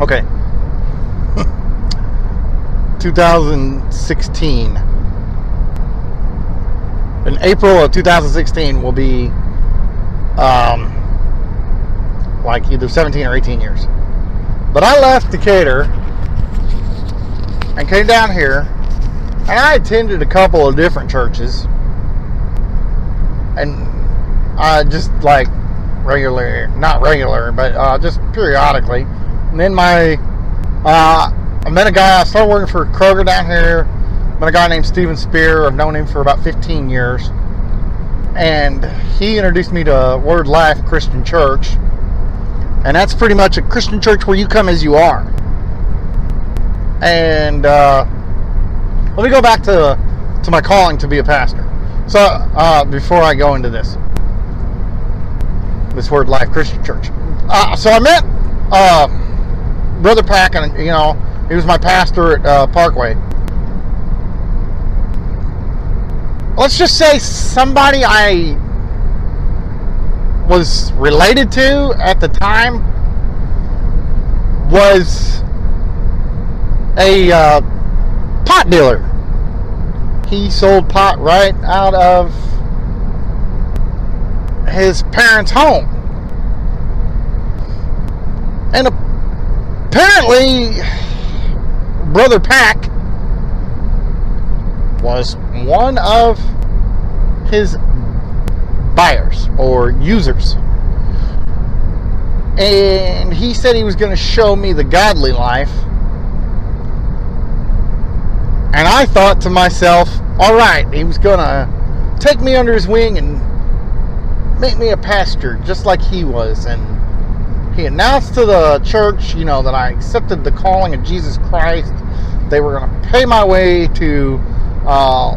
C: Okay. 2016. In April of 2016 will be um, like either 17 or 18 years. But I left Decatur and came down here, and I attended a couple of different churches, and I just like regular, not regular, but uh, just periodically. And then my, uh, I met a guy. I started working for Kroger down here. Met a guy named Steven Spear. I've known him for about 15 years, and he introduced me to Word Life Christian Church and that's pretty much a Christian church where you come as you are. And uh, let me go back to to my calling to be a pastor. So uh, before I go into this, this Word Life Christian Church. Uh, so I met uh, Brother Pack, and you know he was my pastor at uh, Parkway. Let's just say somebody I was related to at the time was a uh, pot dealer. He sold pot right out of his parents' home. And apparently, Brother Pack was one of his buyers or users. And he said he was going to show me the godly life. And I thought to myself, all right, he was going to take me under his wing and make me a pastor just like he was. And he announced to the church, you know, that I accepted the calling of Jesus Christ. They were going to pay my way to uh,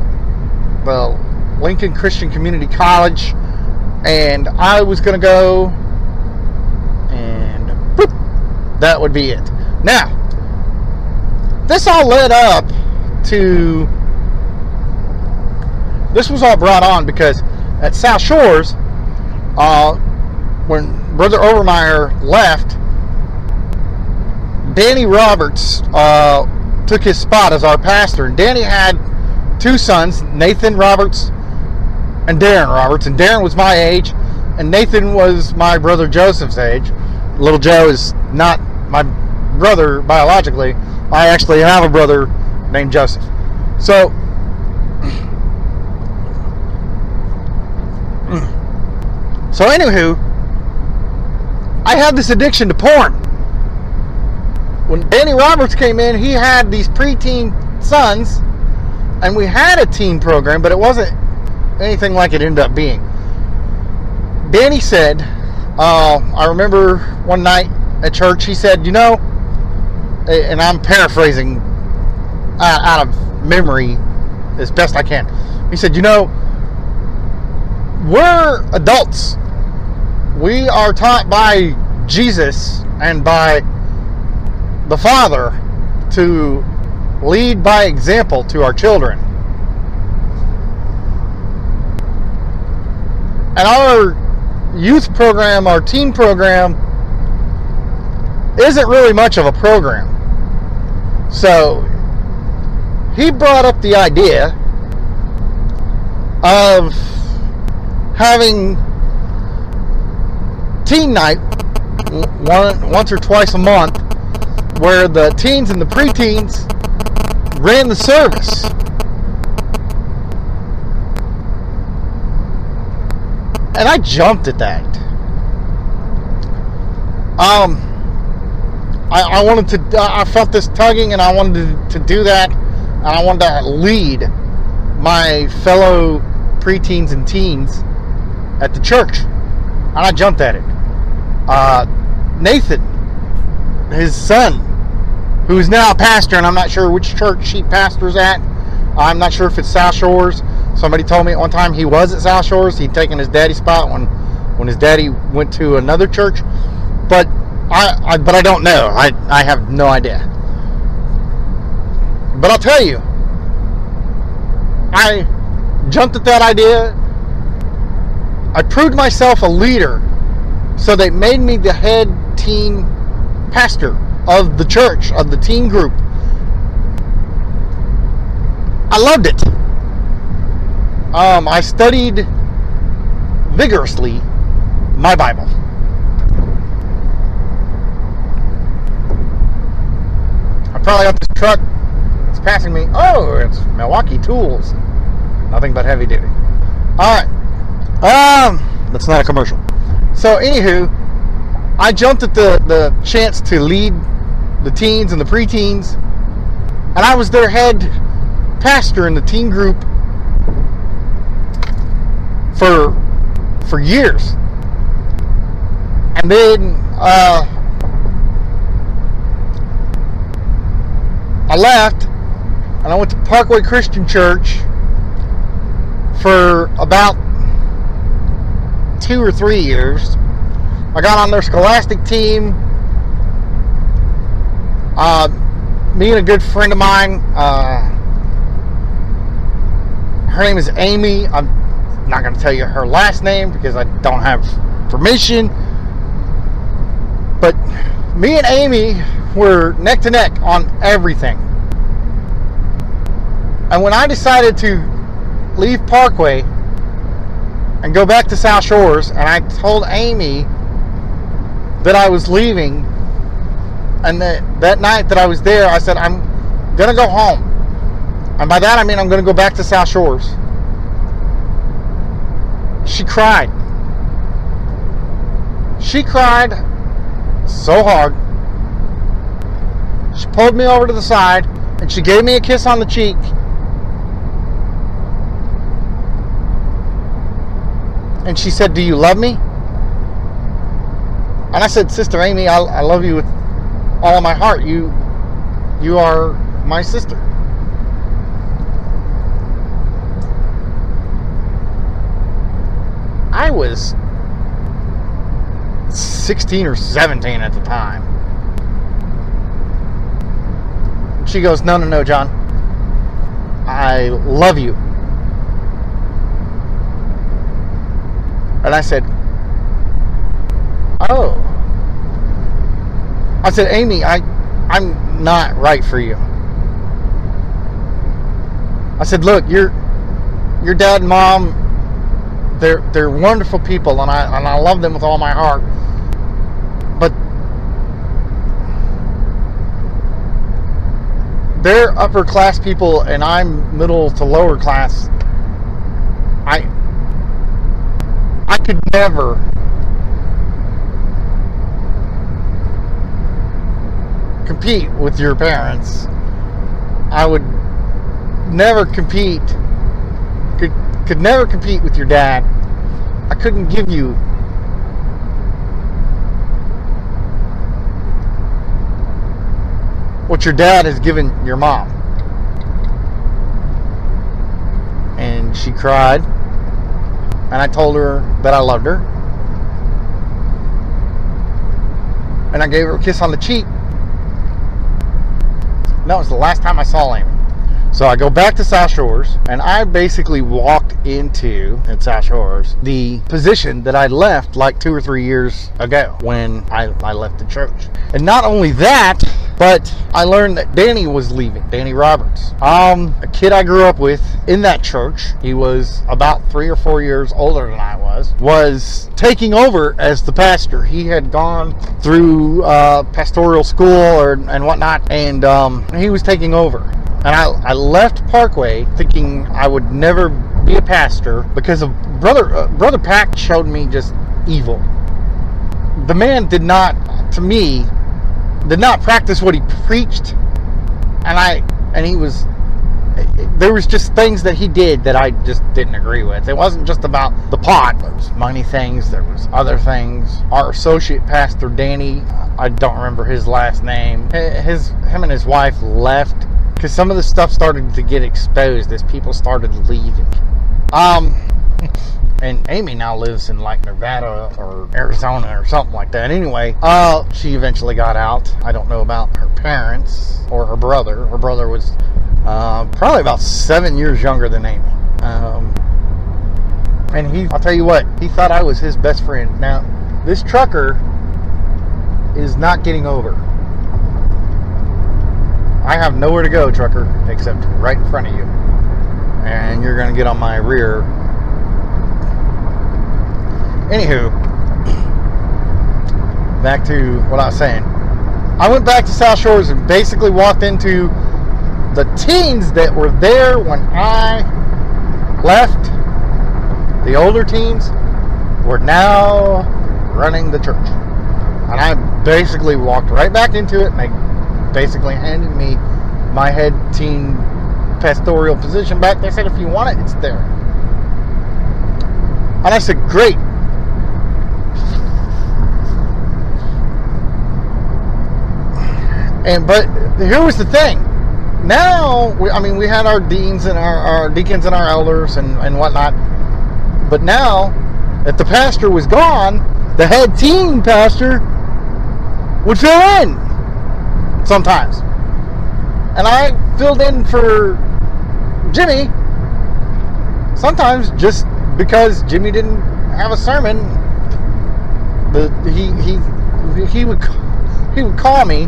C: the Lincoln Christian Community College and I was going to go, and boop, that would be it. Now, this all led up to. This was all brought on because at South Shores, uh, when Brother Overmeyer left, Danny Roberts uh, took his spot as our pastor. And Danny had two sons, Nathan Roberts and Darren Roberts. And Darren was my age, and Nathan was my brother Joseph's age. Little Joe is not my brother biologically. I actually have a brother named Joseph. So, so anywho, I had this addiction to porn. When Danny Roberts came in, he had these preteen sons, and we had a teen program, but it wasn't anything like it ended up being. Danny said, uh, I remember one night at church, he said, You know, and I'm paraphrasing out of memory as best I can. He said, You know, we're adults. We are taught by Jesus and by the Father to lead by example to our children. And our youth program, our teen program, isn't really much of a program. So he brought up the idea of having teen night one, once or twice a month where the teens and the preteens ran the service. and I jumped at that. Um, I, I wanted to. I felt this tugging, and I wanted to, to do that, and I wanted to lead my fellow preteens and teens at the church, and I jumped at it. Uh, Nathan, his son, who is now a pastor, and I'm not sure which church he pastors at. I'm not sure if it's South Shores Somebody told me at one time he was at South Shores. He'd taken his daddy's spot when when his daddy went to another church. But I, I but I don't know. I I have no idea. But I'll tell you, I jumped at that idea. I proved myself a leader, so they made me the head teen pastor of the church of the teen group. I loved it. Um, I studied vigorously my Bible. I probably got this truck It's passing me. Oh, it's Milwaukee Tools. Nothing but heavy duty. All right. Um, that's not a commercial. So, anywho, I jumped at the the chance to lead the teens and the preteens, and I was their head pastor in the teen group for for years. And then uh, I left and I went to Parkway Christian Church for about two or three years. I got on their scholastic team. Uh, me and a good friend of mine, uh, her name is Amy. I'm not going to tell you her last name because I don't have permission. But me and Amy were neck to neck on everything. And when I decided to leave Parkway and go back to South Shores, and I told Amy that I was leaving, and that, that night that I was there, I said, I'm going to go home. And by that I mean I'm going to go back to South Shores. She cried. She cried so hard. She pulled me over to the side and she gave me a kiss on the cheek. And she said, Do you love me? And I said, Sister Amy, I, I love you with all of my heart. You you are my sister. I was 16 or 17 at the time. She goes, No, no, no, John. I love you. And I said, Oh. I said, Amy, I, I'm not right for you. I said, Look, your, your dad and mom they're they're wonderful people and I and I love them with all my heart. But they're upper class people and I'm middle to lower class. I I could never compete with your parents. I would never compete could could never compete with your dad. I couldn't give you what your dad has given your mom. And she cried. And I told her that I loved her. And I gave her a kiss on the cheek. That was the last time I saw Amy. So I go back to South Shores and I basically walked into at South Shores the position that I left like two or three years ago when I, I left the church. And not only that, but I learned that Danny was leaving, Danny Roberts. Um, a kid I grew up with in that church, he was about three or four years older than I was, was taking over as the pastor. He had gone through uh, pastoral school or, and whatnot, and um, he was taking over. And I, I left Parkway thinking I would never be a pastor because of brother uh, brother Pack showed me just evil. The man did not, to me, did not practice what he preached, and I and he was there was just things that he did that I just didn't agree with. It wasn't just about the pot. There was money things. There was other things. Our associate pastor Danny, I don't remember his last name. His him and his wife left because some of the stuff started to get exposed as people started leaving. Um, and Amy now lives in like Nevada or Arizona or something like that. Anyway, uh, she eventually got out. I don't know about her parents or her brother. Her brother was uh, probably about seven years younger than Amy. Um, and he, I'll tell you what, he thought I was his best friend. Now, this trucker is not getting over. I have nowhere to go, trucker, except right in front of you. And you're going to get on my rear Anywho, back to what I was saying. I went back to South Shores and basically walked into the teens that were there when I left. The older teens were now running the church. And I basically walked right back into it and they basically handed me my head teen pastoral position back. They said, if you want it, it's there. And I said, great. And but here was the thing. Now, we, I mean, we had our deans and our, our deacons and our elders and, and whatnot. But now, if the pastor was gone, the head team pastor would fill in sometimes. And I filled in for Jimmy sometimes just because Jimmy didn't have a sermon. The, he he he would he would call me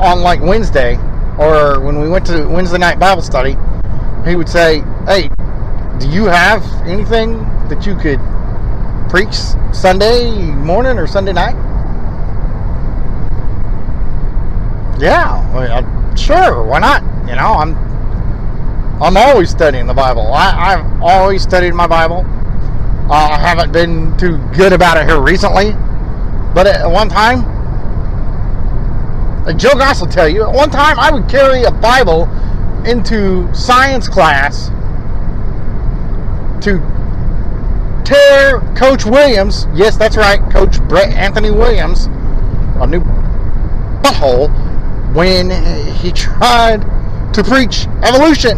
C: on like Wednesday or when we went to Wednesday night Bible study, he would say, "Hey, do you have anything that you could preach Sunday morning or Sunday night?" Yeah, sure. Why not? You know, I'm I'm always studying the Bible. I, have always studied my Bible. Uh, I haven't been too good about it here recently, but at one time like Joe Goss will tell you, at one time I would carry a Bible into science class to tear Coach Williams, yes, that's right, Coach Brett Anthony Williams, a new butthole, when he tried to preach evolution.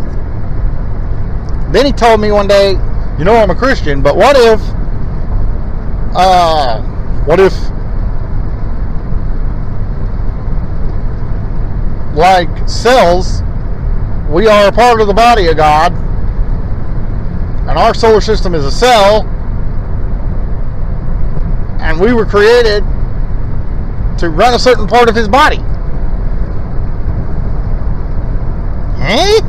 C: Then he told me one day, you know I'm a Christian, but what if, uh, what if like cells, we are a part of the body of God, and our solar system is a cell, and we were created to run a certain part of his body. Eh?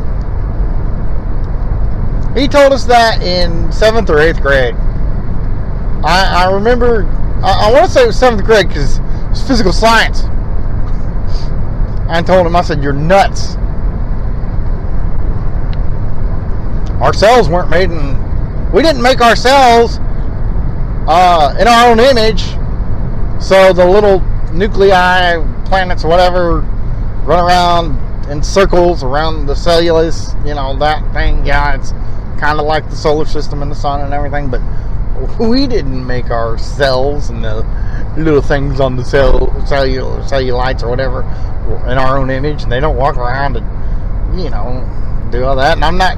C: He told us that in seventh or eighth grade. I, I remember, I, I want to say it was seventh grade because it's physical science. I told him, I said, You're nuts. Our cells weren't made in. We didn't make our cells uh, in our own image. So the little nuclei, planets, whatever, run around in circles around the cellulose, you know, that thing. Yeah, it's kind of like the solar system and the sun and everything, but we didn't make our cells and the little things on the cell cellular cellulites or whatever in our own image and they don't walk around and you know do all that. And I'm not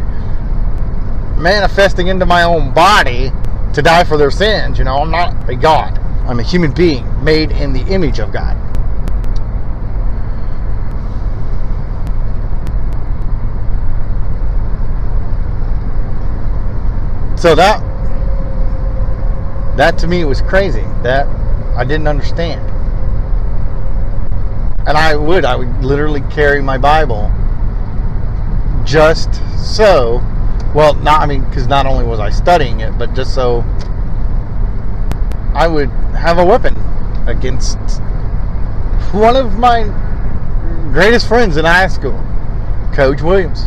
C: manifesting into my own body to die for their sins you know. I'm not a god. I'm a human being made in the image of God. So that that to me was crazy. That I didn't understand. And I would, I would literally carry my Bible just so, well, not, I mean, because not only was I studying it, but just so I would have a weapon against one of my greatest friends in high school, Coach Williams.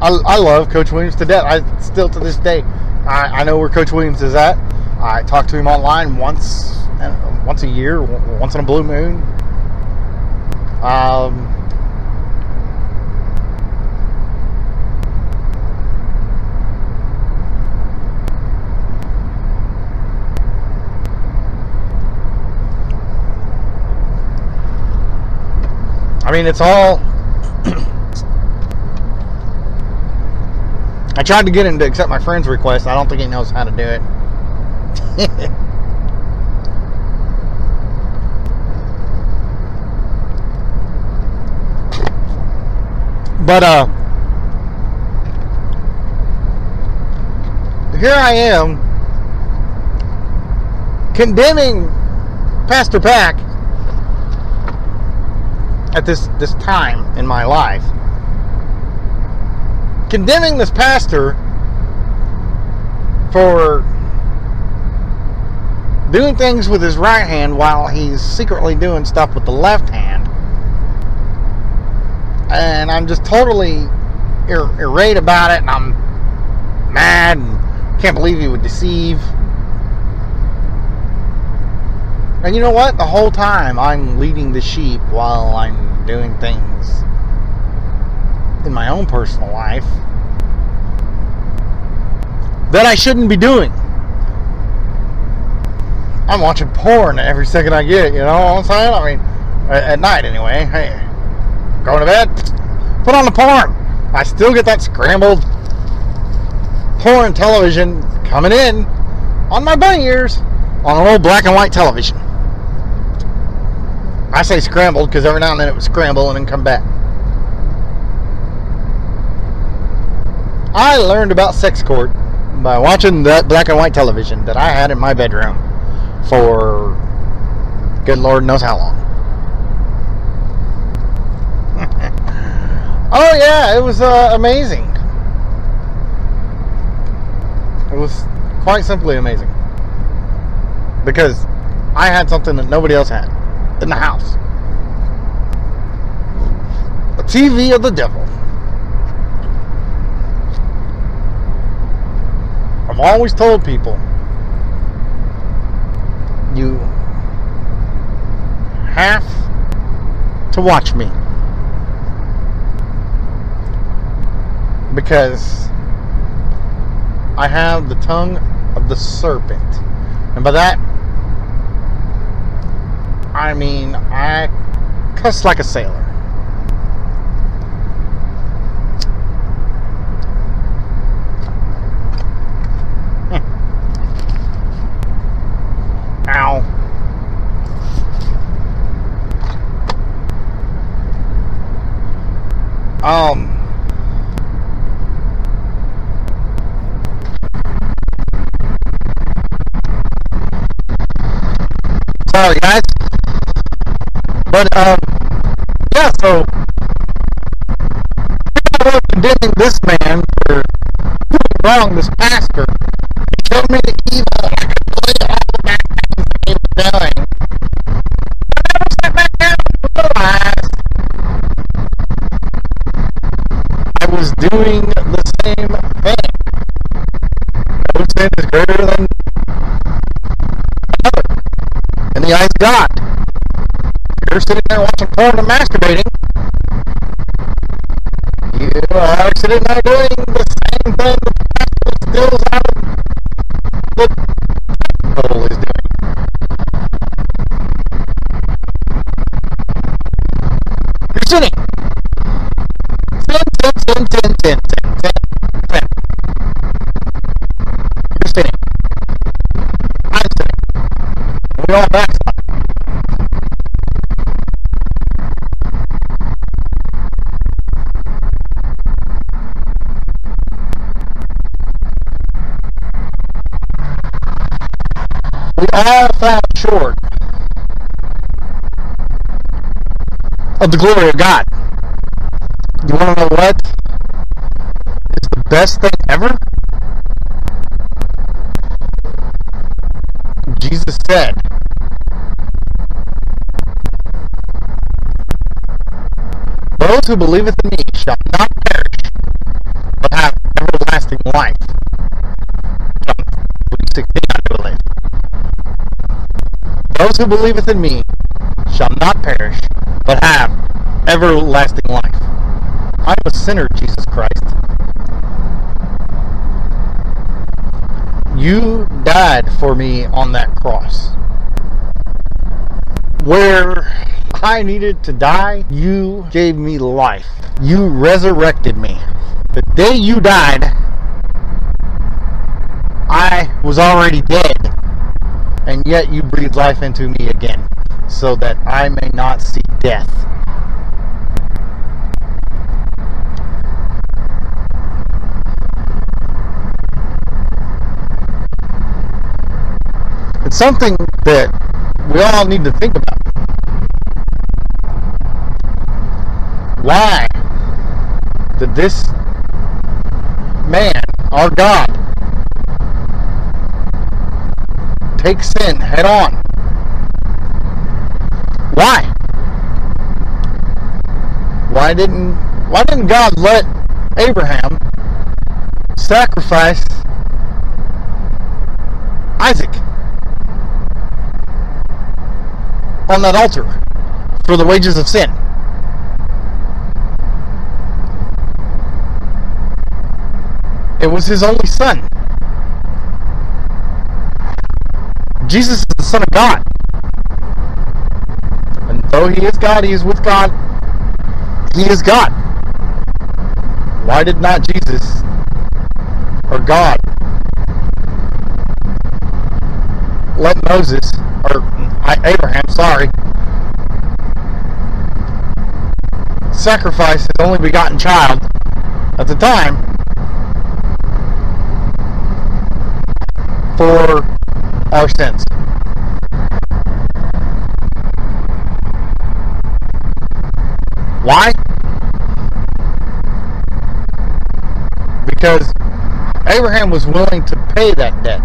C: I, I love Coach Williams to death. I still to this day I, I know where Coach Williams is at. I talk to him online once uh, once a year, once on a blue moon. Um, I mean, it's all I tried to get him to accept my friend's request. I don't think he knows how to do it. but uh here I am condemning Pastor Pack at this this time in my life. Condemning this pastor for doing things with his right hand while he's secretly doing stuff with the left hand. And I'm just totally ir- irate about it and I'm mad and can't believe he would deceive. And you know what? The whole time I'm leading the sheep while I'm doing things in my own personal life that I shouldn't be doing. I'm watching porn every second I get, you know what I'm saying? I mean, at night anyway. Hey, going to bed, put on the porn. I still get that scrambled porn television coming in on my bunny ears on an old black and white television. I say scrambled because every now and then it would scramble and then come back. I learned about sex court by watching that black and white television that I had in my bedroom for good Lord knows how long. oh yeah, it was uh, amazing. It was quite simply amazing because I had something that nobody else had in the house. A TV of the devil. I've always told people you have to watch me because I have the tongue of the serpent. And by that, I mean, I cuss like a sailor. Um. Sorry, guys. But um, porn and masturbating, you are sitting there doing the same thing that the pastor stills out of the devil is doing. You're sinning. Sin, sin, sin, sin, sin, sin, sin, glory of God. You want to know what is the best thing ever? Jesus said, Those who believeth in me shall not perish, but have everlasting life. John 3:16, I believe. Those who believeth in me shall not perish, but have everlasting life. I'm a sinner, Jesus Christ. You died for me on that cross. Where I needed to die, you gave me life. You resurrected me. The day you died, I was already dead, and yet you breathed life into me again, so that I may not see death. It's something that we all need to think about. Why did this man, our God, take sin head on? Why? Why didn't why didn't God let Abraham sacrifice Isaac on that altar for the wages of sin? It was his only son. Jesus is the Son of God. And though he is God, he is with God. He is God. Why did not Jesus or God let Moses or Abraham, sorry, sacrifice his only begotten child at the time for our sins. Why? Because Abraham was willing to pay that debt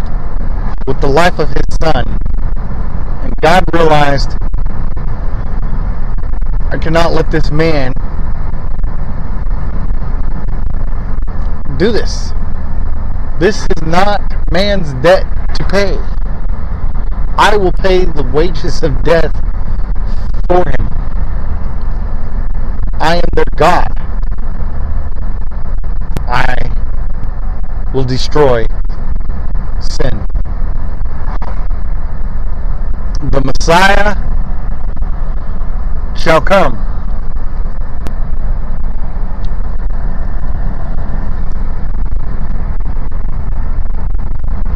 C: with the life of his son. God realized, I cannot let this man do this. This is not man's debt to pay. I will pay the wages of death for him. I am their God. I will destroy sin. The Messiah shall come.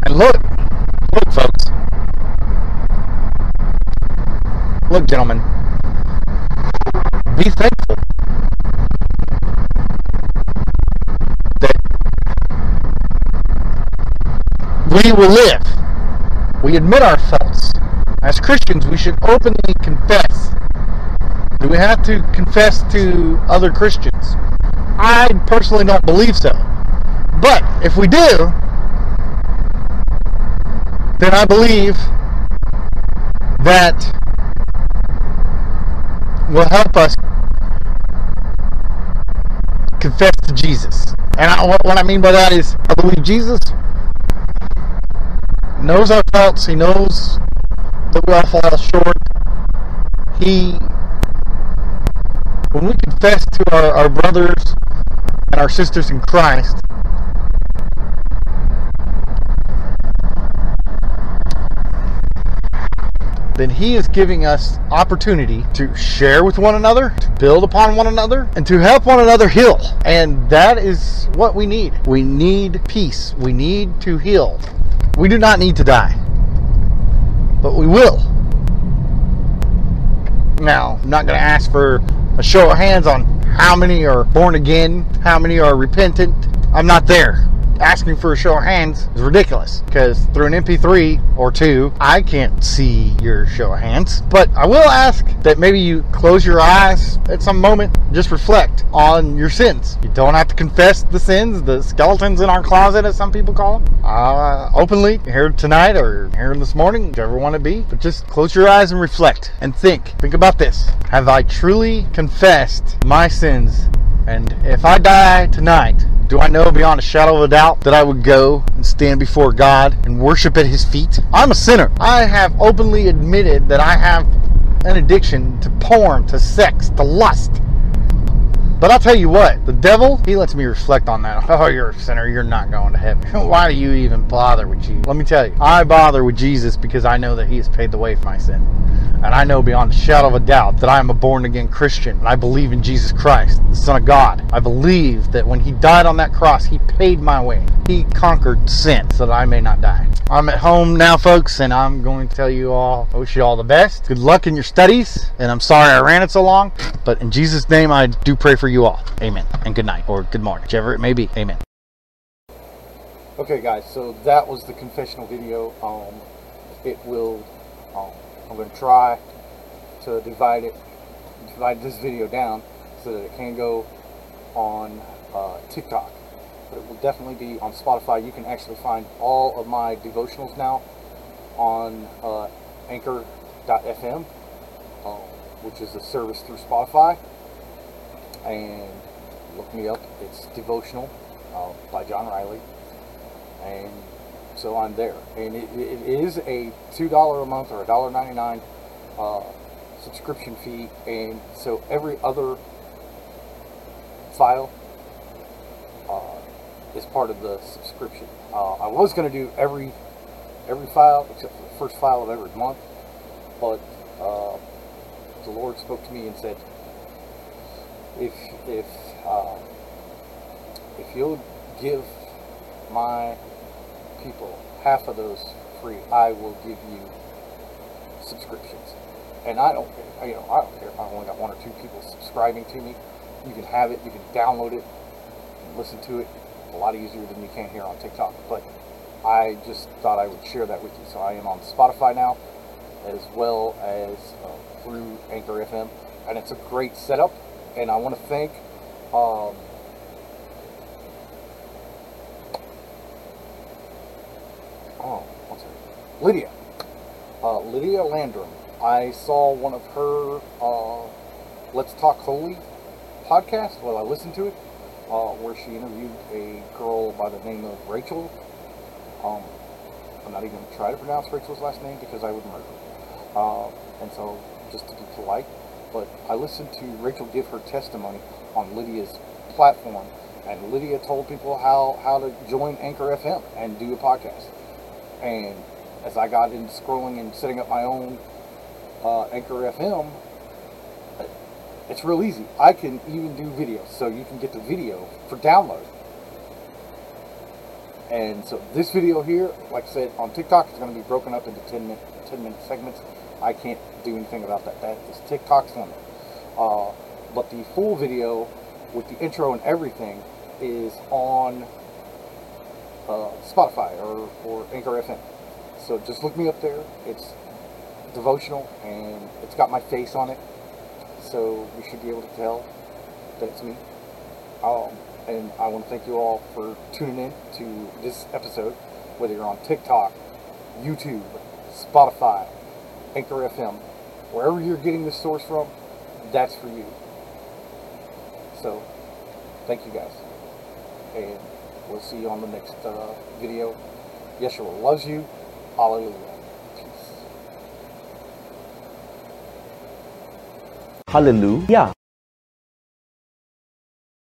C: And look, look, folks. Look, gentlemen. Be thankful that we will live. We admit our faults. As Christians, we should openly confess. Do we have to confess to other Christians? I personally don't believe so. But if we do, then I believe that will help us confess to Jesus. And I, what, I mean by that is, I believe Jesus knows our faults. He knows we all fall short. He, when we confess to our, our brothers and our sisters in Christ, then He is giving us opportunity to share with one another, to build upon one another, and to help one another heal. And that is what we need. We need peace. We need to heal. We do not need to die, but we will. Now, I'm not going to ask for a show of hands on how many are born again, how many are repentant. I'm not there asking for a show of hands is ridiculous because through an MP3 or two, I can't see your show of hands. But I will ask that maybe you close your eyes at some moment, just reflect on your sins. You don't have to confess the sins, the skeletons in our closet, as some people call them, uh, openly here tonight or here this morning, whichever one it be. But just close your eyes and reflect and think. Think about this. Have I truly confessed my sins? And if I die tonight, do I know beyond a shadow of a doubt that I would go and stand before God and worship at His feet? I'm a sinner. I have openly admitted that I have an addiction to porn, to sex, to lust. But I'll tell you what, the devil, he lets me reflect on that. Oh, you're a sinner. You're not going to heaven. Why do you even bother with Jesus? Let me tell you, I bother with Jesus because I know that He has paid the way for my sin.
D: And I know beyond a shadow of a doubt that I am a born again Christian. And I believe in Jesus Christ, the Son of God. I believe that when He died on that cross, He paid my way. He conquered sin so that I may not die. I'm at home now, folks, and I'm going to tell you all, I wish you all the best. Good luck in your studies. And I'm sorry I ran it so long, but in Jesus' name, I do pray for you all. Amen. And good night or good morning, whichever it may be. Amen.
C: Okay, guys, so that was the confessional video. Um, it will, um, I'm going to try to divide it, divide this video down so that it can go on uh, TikTok. But it will definitely be on Spotify. You can actually find all of my devotionals now on uh, anchor.fm, uh, which is a service through Spotify. And look me up. It's devotional uh, by John Riley and so I'm there. And it, it is a two dollar a month or a dollar ninety nine uh, subscription fee, and so every other file uh, is part of the subscription. Uh, I was going to do every every file except for the first file of every month, but uh, the Lord spoke to me and said, if if uh, if you'll give my people half of those free, I will give you subscriptions. And I don't care, you know, I don't care if I only got one or two people subscribing to me. You can have it, you can download it, listen to it a lot easier than you can here on TikTok. But I just thought I would share that with you. So I am on Spotify now, as well as uh, through Anchor FM, and it's a great setup. And I want to thank um, oh, what's her Lydia. Uh, Lydia Landrum. I saw one of her uh, Let's Talk Holy podcast. Well, I listened to it, uh, where she interviewed a girl by the name of Rachel. Um, I'm not even going to try to pronounce Rachel's last name because I would murder her. Uh, and so, just to be polite, but I listened to Rachel give her testimony on Lydia's platform, and Lydia told people how, how to join Anchor FM and do a podcast. And as I got into scrolling and setting up my own uh, Anchor FM, it's real easy. I can even do videos, so you can get the video for download. And so this video here, like I said, on TikTok, is going to be broken up into 10 minute, 10 minute segments. I can't do anything about that. That is TikTok's limit. Uh, but the full video with the intro and everything is on uh, Spotify or, or Anchor FM. So just look me up there. It's devotional and it's got my face on it. So you should be able to tell that it's me. Um, and I want to thank you all for tuning in to this episode, whether you're on TikTok, YouTube, Spotify, Anchor FM, wherever you're getting this source from, that's for you. So, thank you guys. And we'll see you on the next uh, video. Yeshua loves you. Hallelujah. Peace.
A: Hallelujah.